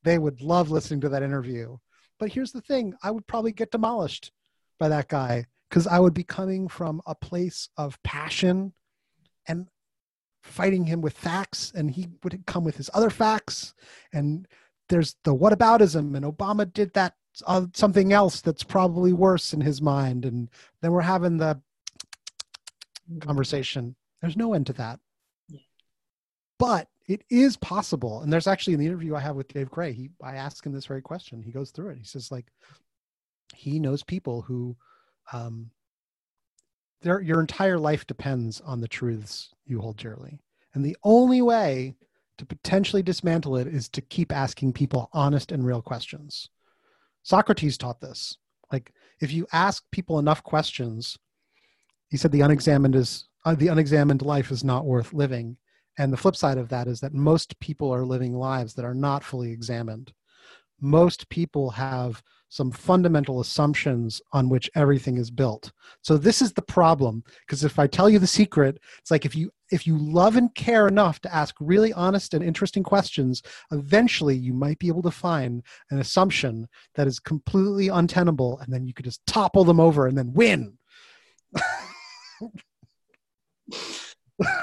They would love listening to that interview. But here's the thing I would probably get demolished by that guy because I would be coming from a place of passion and fighting him with facts, and he would come with his other facts. And there's the whataboutism, and Obama did that uh, something else that's probably worse in his mind. And then we're having the conversation. There's no end to that but it is possible. And there's actually in the interview i have with dave gray. He i ask him this very question. He goes through it. He says like he knows people who um their your entire life depends on the truths you hold dearly. And the only way to potentially dismantle it is to keep asking people honest and real questions. Socrates taught this. Like if you ask people enough questions he said the unexamined is uh, the unexamined life is not worth living and the flip side of that is that most people are living lives that are not fully examined. Most people have some fundamental assumptions on which everything is built. So this is the problem because if I tell you the secret, it's like if you if you love and care enough to ask really honest and interesting questions, eventually you might be able to find an assumption that is completely untenable and then you could just topple them over and then win.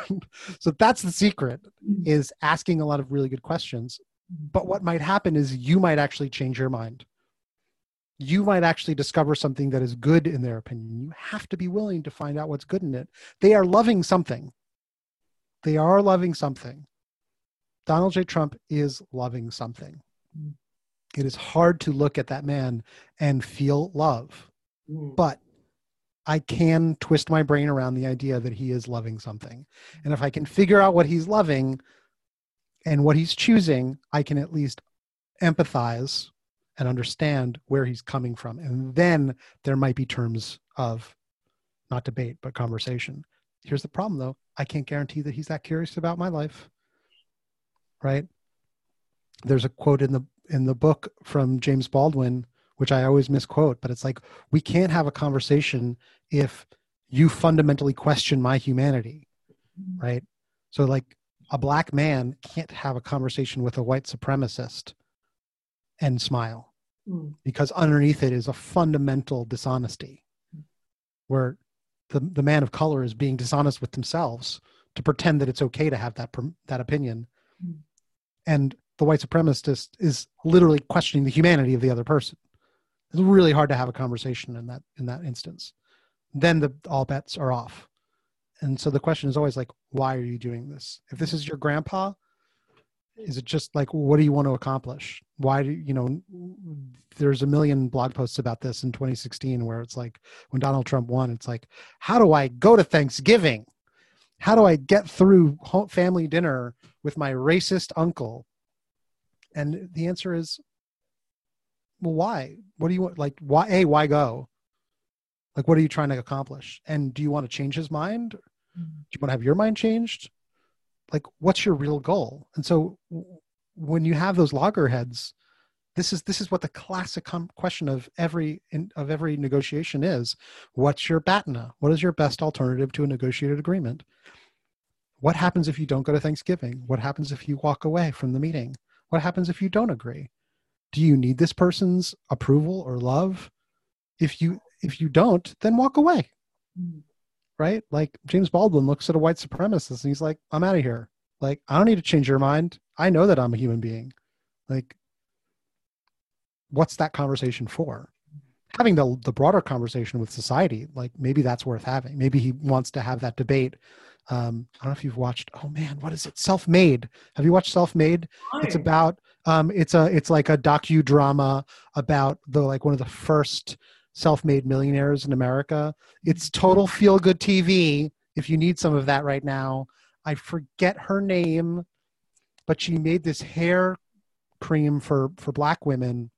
so that's the secret is asking a lot of really good questions. But what might happen is you might actually change your mind. You might actually discover something that is good in their opinion. You have to be willing to find out what's good in it. They are loving something. They are loving something. Donald j. Trump is loving something. It is hard to look at that man and feel love. Mm. but I can twist my brain around the idea that he is loving something. And if I can figure out what he's loving and what he's choosing, I can at least empathize and understand where he's coming from. And then there might be terms of not debate, but conversation. Here's the problem though I can't guarantee that he's that curious about my life. Right? There's a quote in the in the book from James Baldwin which I always misquote, but it's like we can't have a conversation if you fundamentally question my humanity, right? So like a black man can't have a conversation with a white supremacist and smile. Mm. because underneath it is a fundamental dishonesty where the, the man of color is being dishonest with themselves to pretend that it's okay to have that that opinion Mm. and the white supremacist is, is literally questioning the humanity of the other person it's really hard to have a conversation in that in that instance. Then the all bets are off. And so the question is always like why are you doing this? If this is your grandpa is it just like what do you want to accomplish? Why do you know there's a million blog posts about this in 2016 where it's like when donald trump won it's like how do i go to thanksgiving? How do i get through family dinner with my racist uncle? And the answer is well why? What do you want? Like why a why go? Like what are you trying to accomplish? And do you want to change his mind? Do you want to have your mind changed? Like what's your real goal? And so when you have those loggerheads this is this is what the classic com- question of every in, of every negotiation is. What's your batna? What is your best alternative to a negotiated agreement? What happens if you don't go to thanksgiving? What happens if you walk away from the meeting? What happens if you don't agree do you need this person's approval or love if you if you don't then walk away right? Like James Baldwin looks at a white supremacist and he's like, I'm out of here. Like, I don't need to change your mind. I know that I'm a human being. Like, what's that conversation for? Having the the broader conversation with society, like maybe that's worth having. Maybe he wants to have that debate. Um, I don't know if you've watched. Oh man, what is it? Self Made. Have you watched Self Made? It's about. Um, it's a. It's like a docudrama about the like one of the first self-made millionaires in America. It's total feel-good TV. If you need some of that right now, I forget her name, but she made this hair cream for for black women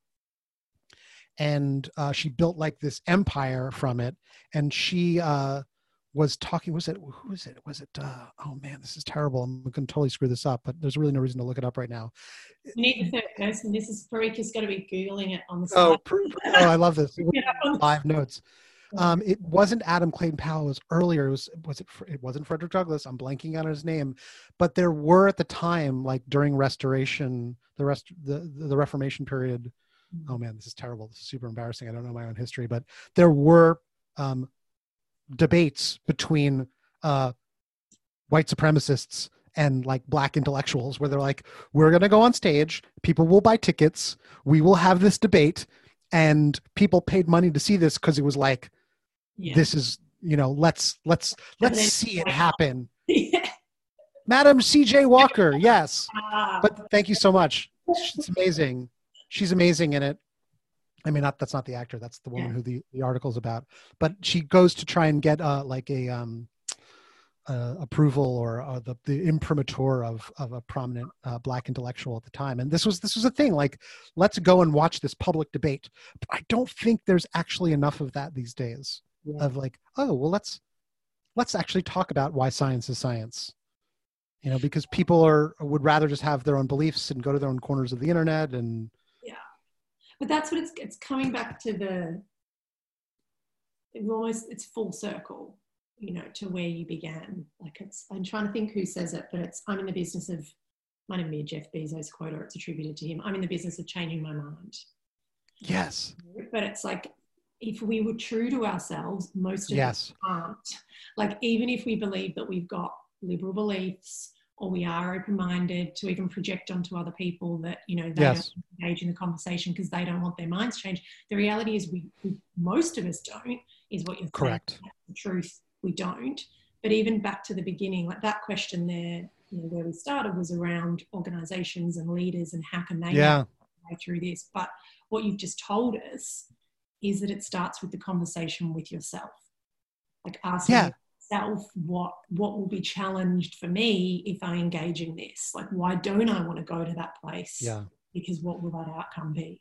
and uh, she built like this empire from it and she uh, was talking was it who was it was it uh, oh man this is terrible i'm going to totally screw this up but there's really no reason to look it up right now We need the third person. This is got to be googling it on the oh, side. pr- oh i love this Yeah, live notes um, it wasn't Adam Clayton Powell. It was earlier. It was was it? It wasn't Frederick Douglass. I'm blanking on his name, but there were at the time, like during Restoration, the rest, the the Reformation period. Oh man, this is terrible. This is super embarrassing. I don't know my own history, but there were um, debates between uh, white supremacists and like black intellectuals, where they're like, "We're going to go on stage. People will buy tickets. We will have this debate." And people paid money to see this because it was like yeah. this is you know let's let's let's see it happen yeah. madam cj walker yes Ah, but thank you so much it's amazing she's amazing in it i mean not that's not the actor that's the woman Yeah. who the, the article's about but she goes to try and get uh like a um uh, approval or uh, the the imprimatur of of a prominent uh, black intellectual at the time and this was this was a thing like let's go and watch this public debate but i don't think there's actually enough of that these days yeah. of like oh well let's let's actually talk about why science is science you know because people are would rather just have their own beliefs and go to their own corners of the internet and but that's what it's it's coming back to the it's almost it's full circle you know to where you began. Like it's i'm trying to think who says it but it's i'm in the business of might even be a jeff bezos quote or it's attributed to him. I'm in the business of changing my mind. Yes. But it's like if we were true to ourselves most of yes. us aren't. Like even if we believe that we've got liberal beliefs or we are open-minded to even project onto other people that you know they yes don't engage in the conversation because they don't want their minds changed. The reality is, we, we most of us don't. Is what you're correct the truth. We don't. But even back to the beginning, like that question there, you know, where we started was around organisations and leaders and how can they yeah way through this. But what you've just told us is that it starts with the conversation with yourself, like asking Yeah. Yourself what what will be challenged for me if I engage in this. Like, why don't I want to go to that place? yeah Because what will that outcome be?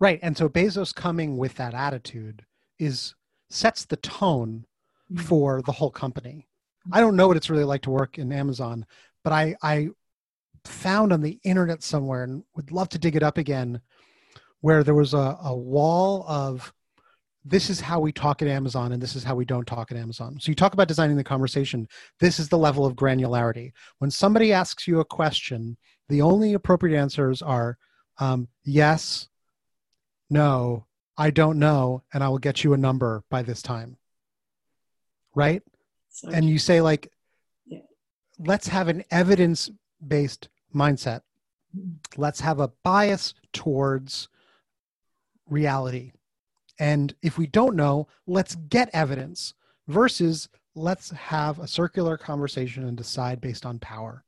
right and so bezos coming with that attitude is sets the tone Mm. for the whole company i don't know what it's really like to work in amazon but i i found on the internet somewhere and would love to dig it up again where there was a, a wall of this is how we talk at amazon and this is how we don't talk at amazon so you talk about designing the conversation this is the level of granularity when somebody asks you a question the only appropriate answers are um, yes no, I don't know, and I will get you a number by this time. Right? So And you say, like, Yeah. let's have an evidence based mindset. Let's have a bias towards reality. And if we don't know, let's get evidence versus let's have a circular conversation and decide based on power.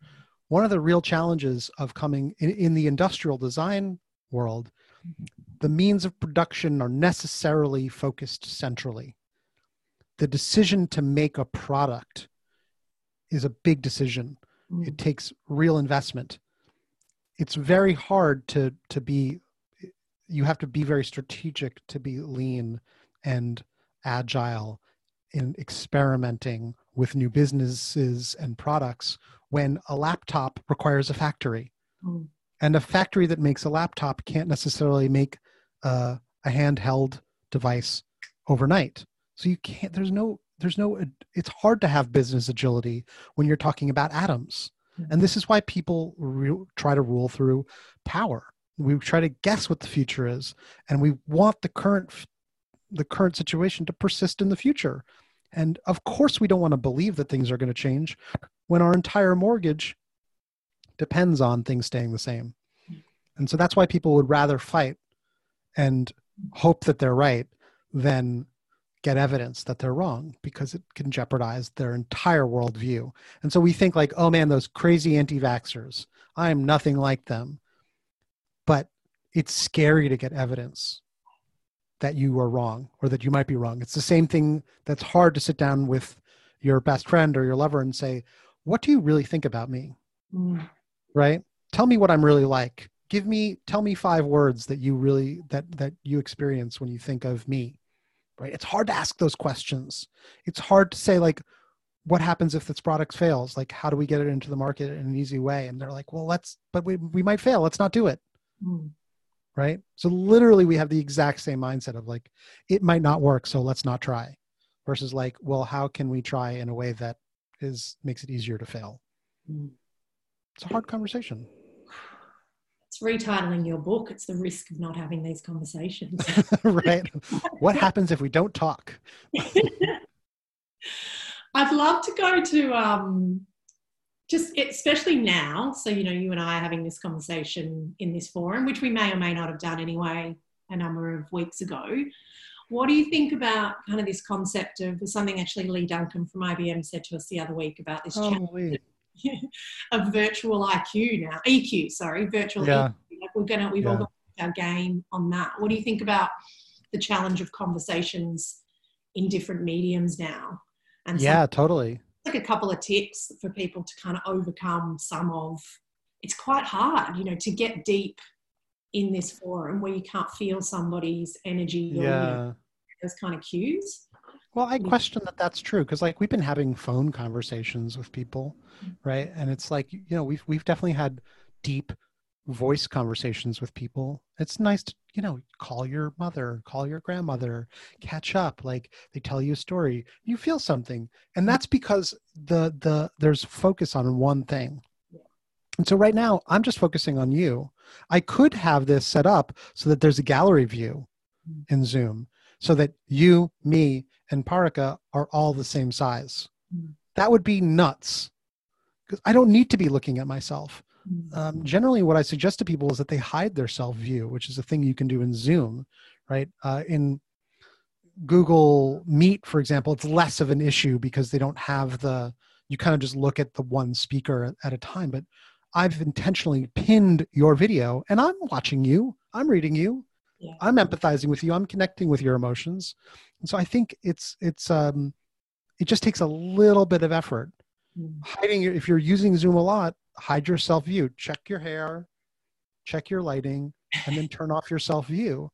One of the real challenges of coming in, in the industrial design world, the means of production are necessarily focused centrally. The decision to make a product is a big decision Mm. it takes real investment it's very hard to to be you have to be very strategic to be lean and agile in experimenting with new businesses and products when a laptop requires a factory. Mm. and a factory that makes a laptop can't necessarily make uh, a handheld device overnight. So you can't there's no there's no it's hard to have business agility when you're talking about atoms. And this is why people re- try to rule through power we try to guess what the future is and we want the current the current situation to persist in the future and of course we don't want to believe that things are going to change when our entire mortgage depends on things staying the same and so that's why people would rather fight and hope that they're right than get evidence that they're wrong because it can jeopardize their entire worldview. And so we think like, oh man, those crazy anti-vaxxers, I am nothing like them. But it's scary to get evidence that you are wrong or that you might be wrong. It's the same thing that's hard to sit down with your best friend or your lover and say, what do you really think about me? Mm. Right? Tell me what I'm really like. Give me tell me five words that you really that that you experience when you think of me right it's hard to ask those questions it's hard to say like what happens if this product fails like how do we get it into the market in an easy way and they're like well let's but we, we might fail let's not do it Mm. right so literally we have the exact same mindset of like it might not work so let's not try versus like well how can we try in a way that is makes it easier to fail Mm. it's a hard conversation It's retitling your book. It's the risk of not having these conversations. right what happens if we don't talk I'd love to go to um, just especially now. So you know, you and I are having this conversation in this forum, which we may or may not have done anyway a number of weeks ago. What do you think about kind of this concept of something actually Lee Duncan from IBM said to us the other week about this oh, of virtual IQ now, EQ, sorry, virtual Yeah. EQ. Like we're gonna, we've all got our game on that. What do you think about the challenge of conversations in different mediums now? And yeah totally like a couple of tips for people to kind of overcome some of. It's quite hard, you know, to get deep in this forum where you can't feel somebody's energy or you know, yeah those kind of cues. Well, I question that that's true because, like, we've been having phone conversations with people, mm. right? And it's like, you know, we've we've definitely had deep voice conversations with people. It's nice to, you know, call your mother, call your grandmother, catch up. Like, they tell you a story, you feel something, and that's because the the there's focus on one thing. And so right now, I'm just focusing on you. I could have this set up so that there's a gallery view in Zoom so that you, me, and Parika are all the same size. Mm. That would be nuts because I don't need to be looking at myself. Mm. Um, generally, what I suggest to people is that they hide their self view, which is a thing you can do in Zoom, right? Uh, in Google Meet, for example, it's less of an issue because they don't have the, you kind of just look at the one speaker at, a time. But I've intentionally pinned your video and I'm watching you, I'm reading you, Yeah. I'm empathizing with you, I'm connecting with your emotions. And so I think it's, it's, um, it just takes a little bit of effort Mm. hiding if you're using zoom a lot hide your self view check your hair check your lighting and then turn off your self view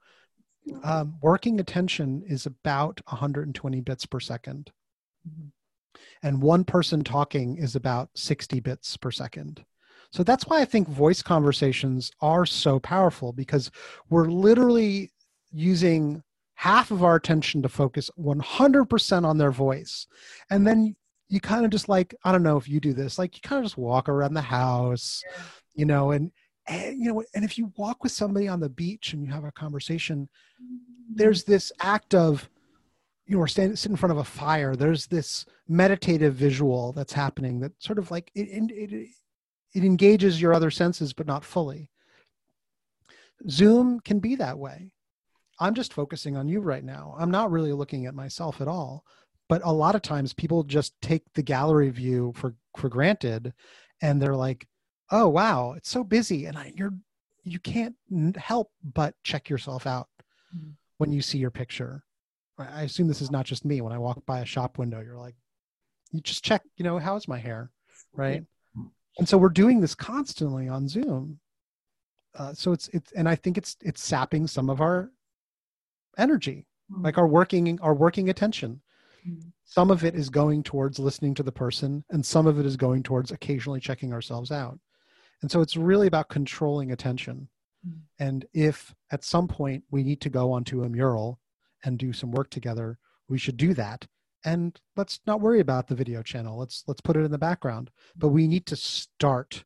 um, working attention is about 120 bits per second. Mhm. and one person talking is about 60 bits per second. So that's why i think voice conversations are so powerful because we're literally using half of our attention to focus 100% on their voice. And then you kind of just like i don't know if you do this like you kind of just walk around the house you know and and you know and if you walk with somebody on the beach and you have a conversation mm-hmm. there's this act of you know we're sitting in front of a fire there's this meditative visual that's happening that sort of like it, it, it engages your other senses but not fully. Zoom can be that way. I'm just focusing on you right now. I'm not really looking at myself at all but a lot of times people just take the gallery view for for granted and they're like oh wow it's so busy and I, you're you can't help but check yourself out mm-hmm. when you see your picture i assume this is not just me when i walk by a shop window you're like you just check you know how's my hair right and so we're doing this constantly on zoom uh, so it's it's and i think it's it's sapping some of our energy mm-hmm. like our working our working attention mm-hmm. Some of it is going towards listening to the person and some of it is going towards occasionally checking ourselves out. And so it's really about controlling attention. Mm-hmm. and if at some point we need to go onto a mural and do some work together we should do that. And let's not worry about the video channel. Let's let's put it in the background. But we need to start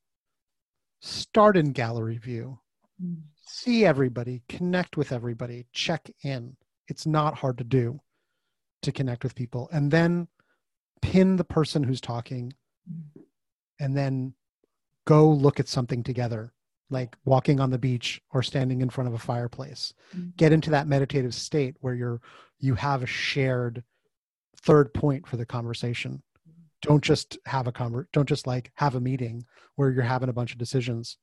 start in gallery view. Mm. see everybody connect with everybody check in. It's not hard to do to connect with people and then pin the person who's talking and then go look at something together like walking on the beach or standing in front of a fireplace. Mm-hmm. get into that meditative state where you're you have a shared third point for the conversation. Don't just have a conver- don't just like have a meeting where you're having a bunch of decisions.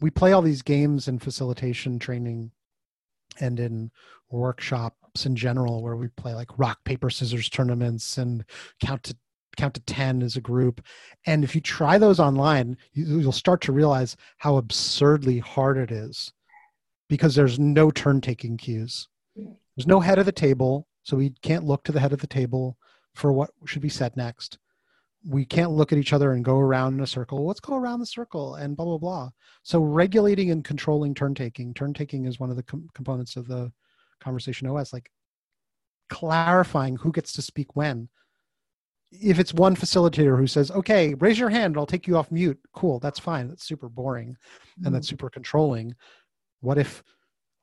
We play all these games in facilitation training and in workshops in general where we play like rock paper scissors tournaments and count to count to 10 as a group. And if you try those online you, will start to realize how absurdly hard it is because there's no turn taking cues. There's no head of the table so we can't look to the head of the table for what should be said next we can't look at each other and go around in a circle let's go around the circle and blah blah blah so regulating and controlling turn taking turn taking is one of the com- components of the conversation os like clarifying who gets to speak when if it's one facilitator who says, okay, raise your hand, I'll take you off mute. Cool, that's fine. That's super boring mm-hmm. and that's mm-hmm. super controlling. What if,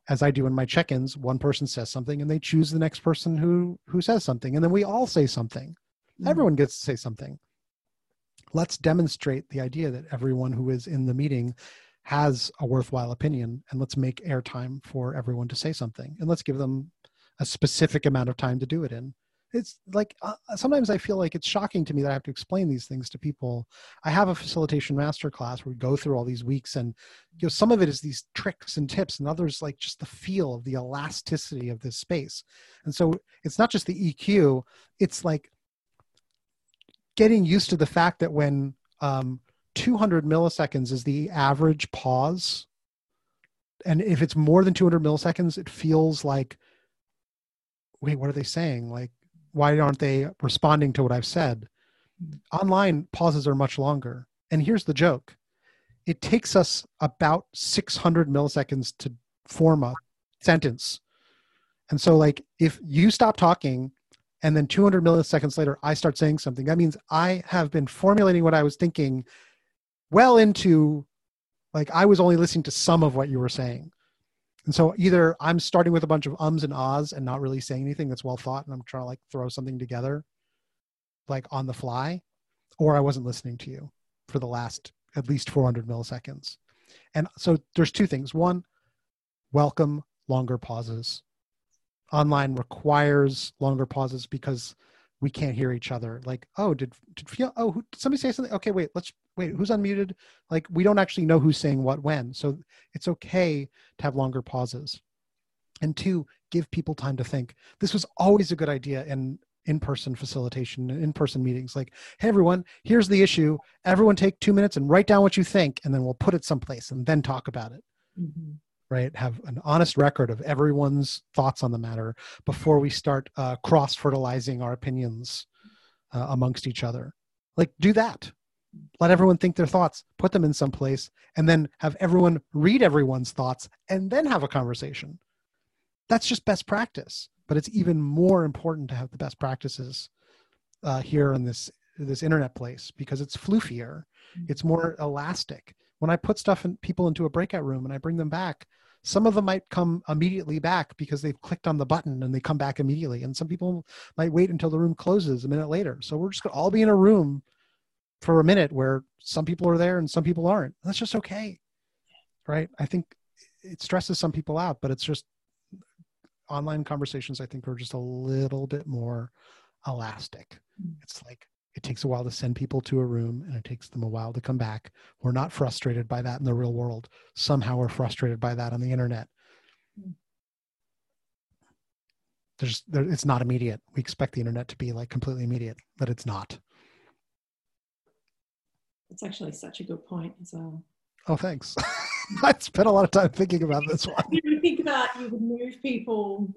as I do in my check-ins, one person says something and they choose the next person who who says something, and then we all say something. Mm-hmm. Everyone gets to say something. Let's demonstrate the idea that everyone who is in the meeting has a worthwhile opinion, and let's make airtime for everyone to say something, and let's give them a specific amount of time to do it in it's like uh, sometimes I feel like it's shocking to me that I have to explain these things to people. I have a facilitation master class where we go through all these weeks, and you know some of it is these tricks and tips, and others like just the feel of the elasticity of this space. And so it's not just the EQ; it's like getting used to the fact that when um, 200 milliseconds is the average pause, and if it's more than 200 milliseconds, it feels like wait, what are they saying? Like why aren't they responding to what I've said? Online pauses are much longer. And here's the joke it takes us about 600 milliseconds to form a sentence. And so, like, if you stop talking and then 200 milliseconds later I start saying something, that means I have been formulating what I was thinking well into, like, I was only listening to some of what you were saying. And so either I'm starting with a bunch of ums and ahs and not really saying anything that's well thought, and I'm trying to like throw something together, like on the fly, or I wasn't listening to you for the last at least 400 milliseconds. And so there's two things. One, welcome longer pauses. Online requires longer pauses because we can't hear each other. Like, oh, did did feel? Oh, who, did somebody say something? Okay, wait, let's wait. Who's unmuted? Like, we don't actually know who's saying what when. So it's okay to have longer pauses. And two, give people time to think. This was always a good idea in in-person facilitation, in-person meetings. Like, hey, everyone, here's the issue. Everyone take two minutes and write down what you think, and then we'll put it someplace and then talk about it. Mm-hmm right have an honest record of everyone's thoughts on the matter before we start uh, cross fertilizing our opinions uh, amongst each other. Like do that. Let everyone think their thoughts put them in some place and then have everyone read everyone's thoughts and then have a conversation. That's just best practice but it's even more important to have the best practices uh, here in this this internet place because it's floofier. It's more elastic. When I put stuff and people into a breakout room and I bring them back, some of them might come immediately back because they've clicked on the button and they come back immediately. And some people might wait until the room closes a minute later. So we're just going to all be in a room for a minute where some people are there and some people aren't. That's just okay. Right. I think it stresses some people out, but it's just online conversations, I think, are just a little bit more elastic. Mm. It's like it takes a while to send people to a room and it takes them a while to come back. We're not frustrated by that in the real world. Somehow we're frustrated by that on the internet. There's, there, it's not immediate. We expect the internet to be like completely immediate, but it's not. It's actually such a good point as well. Oh, thanks. I spent a lot of time thinking about this one. You would think about you would move people.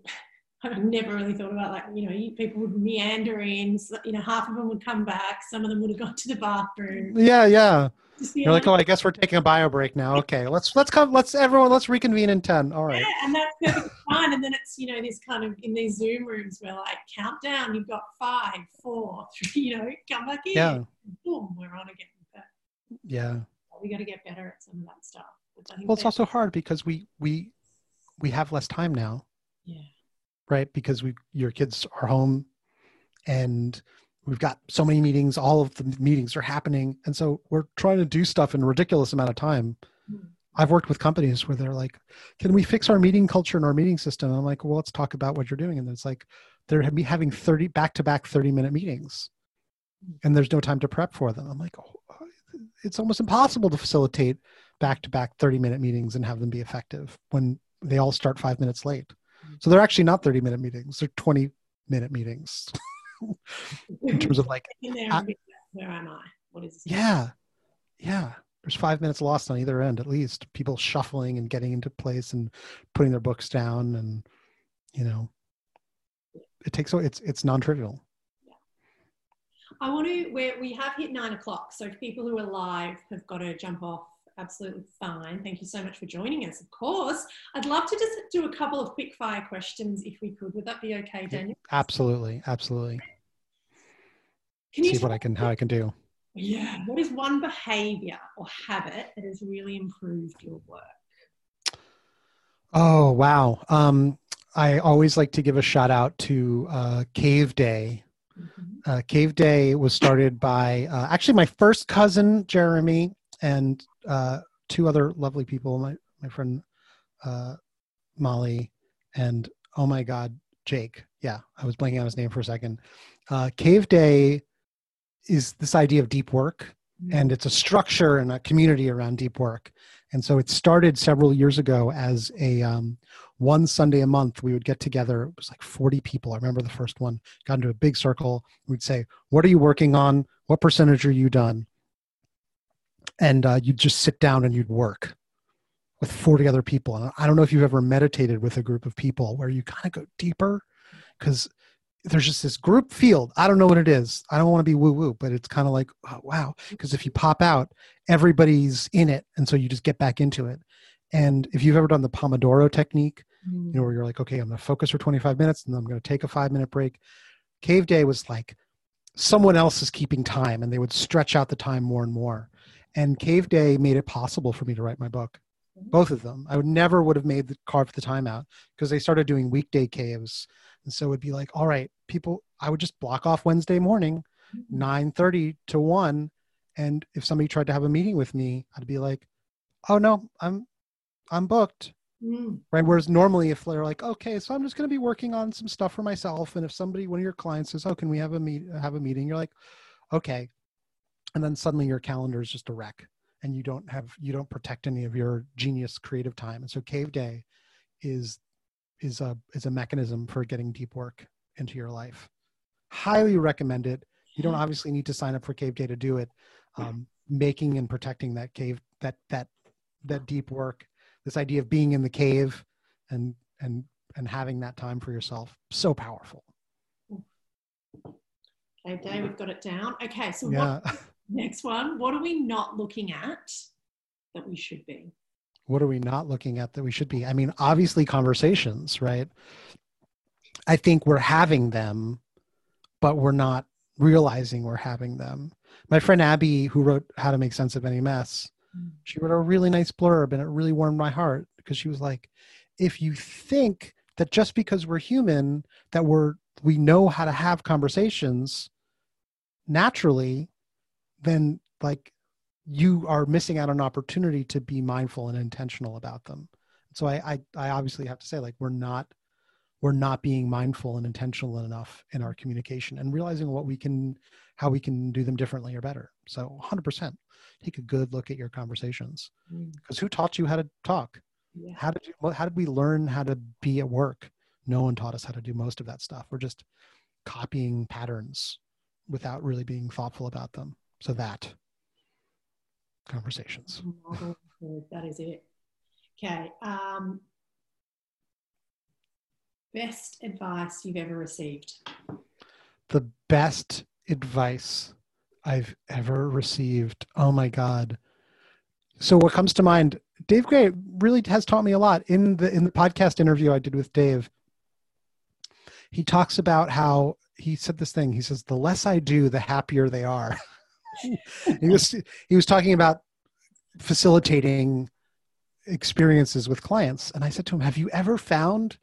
I've never really thought about like you know people would meander in. You know, half of them would come back. Some of them would have gone to the bathroom. Yeah, yeah. You're like, oh, I guess we're taking a bio break now. Okay, let's let's come. Let's everyone. Let's reconvene in ten. All right. Yeah, and that's perfectly fine. And then it's you know this kind of in these Zoom rooms where like countdown. You've got five, four, three. You know, come back in. Yeah. Boom, we're on again. But yeah. We got to get better at some of that stuff well it's also hard because we we we have less time now yeah right because we your kids are home and we've got so many meetings all of the meetings are happening and so we're trying to do stuff in a ridiculous amount of time mm. i've worked with companies where they're like can we fix our meeting culture and our meeting system and i'm like well let's talk about what you're doing and it's like they're having 30 back to back 30 minute meetings hmm. and there's no time to prep for them i'm like oh, it's almost impossible to facilitate back to back 30 minute meetings and have them be effective when they all start five minutes late. So they're actually not 30 minute meetings, they're 20 minute meetings in terms of like. where am I? What is this? Yeah. Yeah. There's five minutes lost on either end, at least. People shuffling and getting into place and putting their books down, and you know, it takes. It's it's non-trivial. I want to. Where we have hit nine o'clock, so people who are live have got to jump off absolutely fine. Thank you so much for joining us. Of course, I'd love to just do a couple of quick fire questions if we could. Would that be okay, Daniel? Absolutely, absolutely. Can you see what I can how I can do? Yeah. What is one behavior or habit that has really improved your work? Oh wow. Um, I always like to give a shout out to uh, Cave Day. Mm-hmm. Uh, Cave Day was started by uh, actually my first cousin Jeremy and uh, two other lovely people, my my friend uh, Molly and oh my god, Jake. Yeah, I was blanking on his name for a second. Uh, Cave Day is this idea of deep work, mm-hmm. and it's a structure and a community around deep work. And so it started several years ago as a um, one Sunday a month. We would get together. It was like 40 people. I remember the first one. Got into a big circle. We'd say, "What are you working on? What percentage are you done? And uh, you'd just sit down and you'd work with 40 other people. And I don't know if you've ever meditated with a group of people where you kind of go deeper because there's just this group field. I don't know what it is. I don't want to be woo woo, but it's kind of like, oh, wow. Because if you pop out, everybody's in it. And so you just get back into it. And if you've ever done the Pomodoro technique, you know, where you're like, okay, I'm going to focus for 25 minutes and then I'm going to take a five minute break. Cave Day was like someone else is keeping time and they would stretch out the time more and more and cave day made it possible for me to write my book. Both of them. I would never would have made the carve the time out because they started doing weekday caves. And so it'd be like all right people i would just block off wednesday morning 9 30 to 1 and if somebody tried to have a meeting with me i'd be like oh no i'm i'm booked. Mm. right? Whereas normally if they're like okay so i'm just going to be working on some stuff for myself. And if somebody one of your clients says oh can we have a meet have a meeting you're like okay and then suddenly your calendar is just a wreck and you don't have you don't protect any of your genius creative time. And so cave day is is a is a mechanism for getting deep work into your life. Highly recommend it. You don't obviously need to sign up for cave day to do it. Um, making and protecting that cave that that that deep work this idea of being in the cave and and and having that time for yourself so powerful. Okay day we've got it down. Okay so yeah. what Next one. What are we not looking at that we should be? What are we not looking at that we should be? I mean, obviously, conversations, right? I think we're having them, but we're not realizing we're having them. My friend Abby, who wrote How to Make Sense of Any Mess, Mm. She wrote a really nice blurb and it really warmed my heart because she was like, if you think that just because we're human, that we're we know how to have conversations naturally, then like you are missing out on an opportunity to be mindful and intentional about them. So I, I, I obviously have to say like we're not we're not being mindful and intentional enough in our communication and realizing what we can how we can do them differently or better. So 100% take a good look at your conversations because Mm. who taught you how to talk? Yeah. How did you well, how did we learn how to be at work? No one taught us how to do most of that stuff. We're just copying patterns without really being thoughtful about them. So that conversations. That is it. Okay. Um, best advice you've ever received. The best advice I've ever received. Oh my God. So what comes to mind, Dave Gray really has taught me a lot. In the in the podcast interview I did with Dave, he talks about how he said this thing. He says, the less I do, the happier they are. he was he was talking about facilitating experiences with clients. And I said to him, Have you ever found?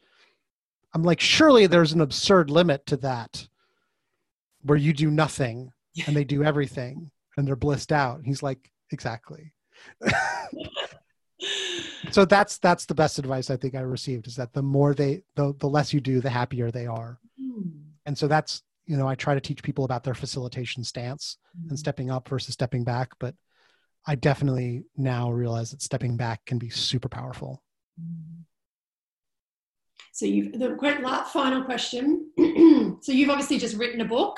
I'm like, surely there's an absurd limit to that where you do nothing and they do everything and they're blissed out. He's like, exactly. so that's that's the best advice I think I received is that the more they the, the less you do, the happier they are. Hmm. And so that's you know, I try to teach people about their facilitation stance and mm-hmm. stepping up versus stepping back. But I definitely now realize that stepping back can be super powerful. Mm-hmm. So you've the great last final question. so you've obviously just written a book,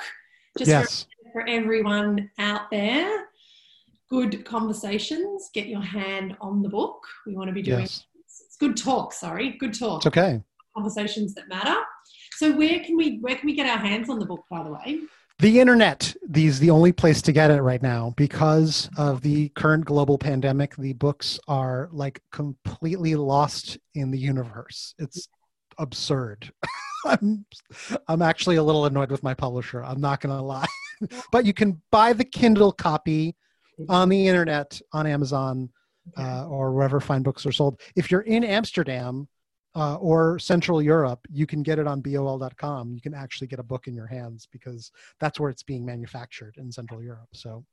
just yes. for, for everyone out there. Good conversations. Get your hand on the book. We want to be doing. Yes. It's good talk. Sorry, good talk. It's okay. Conversations that matter. So where can we where can we get our hands on the book? By the way. The internet, these the only place to get it right now because of the current global pandemic. The books are like completely lost in the universe. It's absurd. I'm I'm actually a little annoyed with my publisher. I'm not going to lie. but you can buy the Kindle copy on the internet on Amazon uh, or wherever fine books are sold. If you're in Amsterdam uh, or Central Europe, you can get it on bol.com. You can actually get a book in your hands because that's where it's being manufactured in Central Europe. So,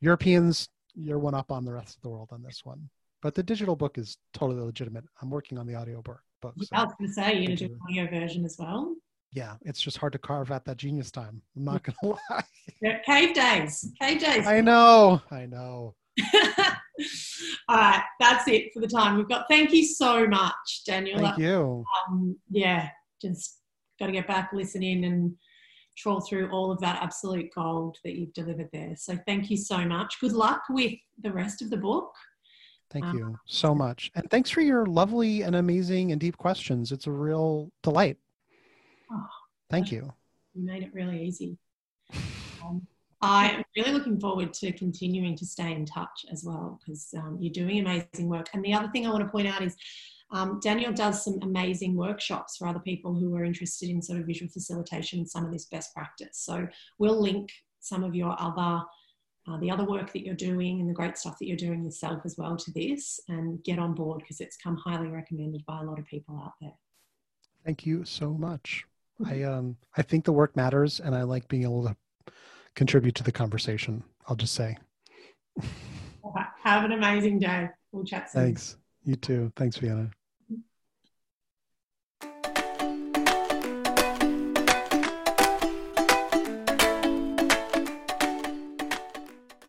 Europeans, you're one up on the rest of the world on this one. But the digital book is totally legitimate. I'm working on the audio book. so, I was going to say you're going to do an audio version as well. yeah, it's just hard to carve out that genius time. I'm not going to lie. Cave days. Cave days. I know. I know. All right, that's it for the time we've got. Thank you so much, Daniel. Thank you. Um, yeah, just got to get back, listen in, and trawl through all of that absolute gold that you've delivered there. So thank you so much. Good luck with the rest of the book. Thank Um, you so much. And thanks for your lovely and amazing and deep questions. It's a real delight. Oh, Thank you. You made it really easy. I am really looking forward to continuing to stay in touch as well because um, you're doing amazing work. And the other thing I want to point out is um, Daniel does some amazing workshops for other people who are interested in sort of visual facilitation and some of this best practice. So we'll link some of your other. Uh, the other work that you're doing and the great stuff that you're doing yourself as well to this and get on board because it's come highly recommended by a lot of people out there. Thank you so much. I um I think the work matters and I like being able to contribute to the conversation. I'll just say. Have an amazing day. We'll chat soon. Thanks. You too. Thanks, Vienna.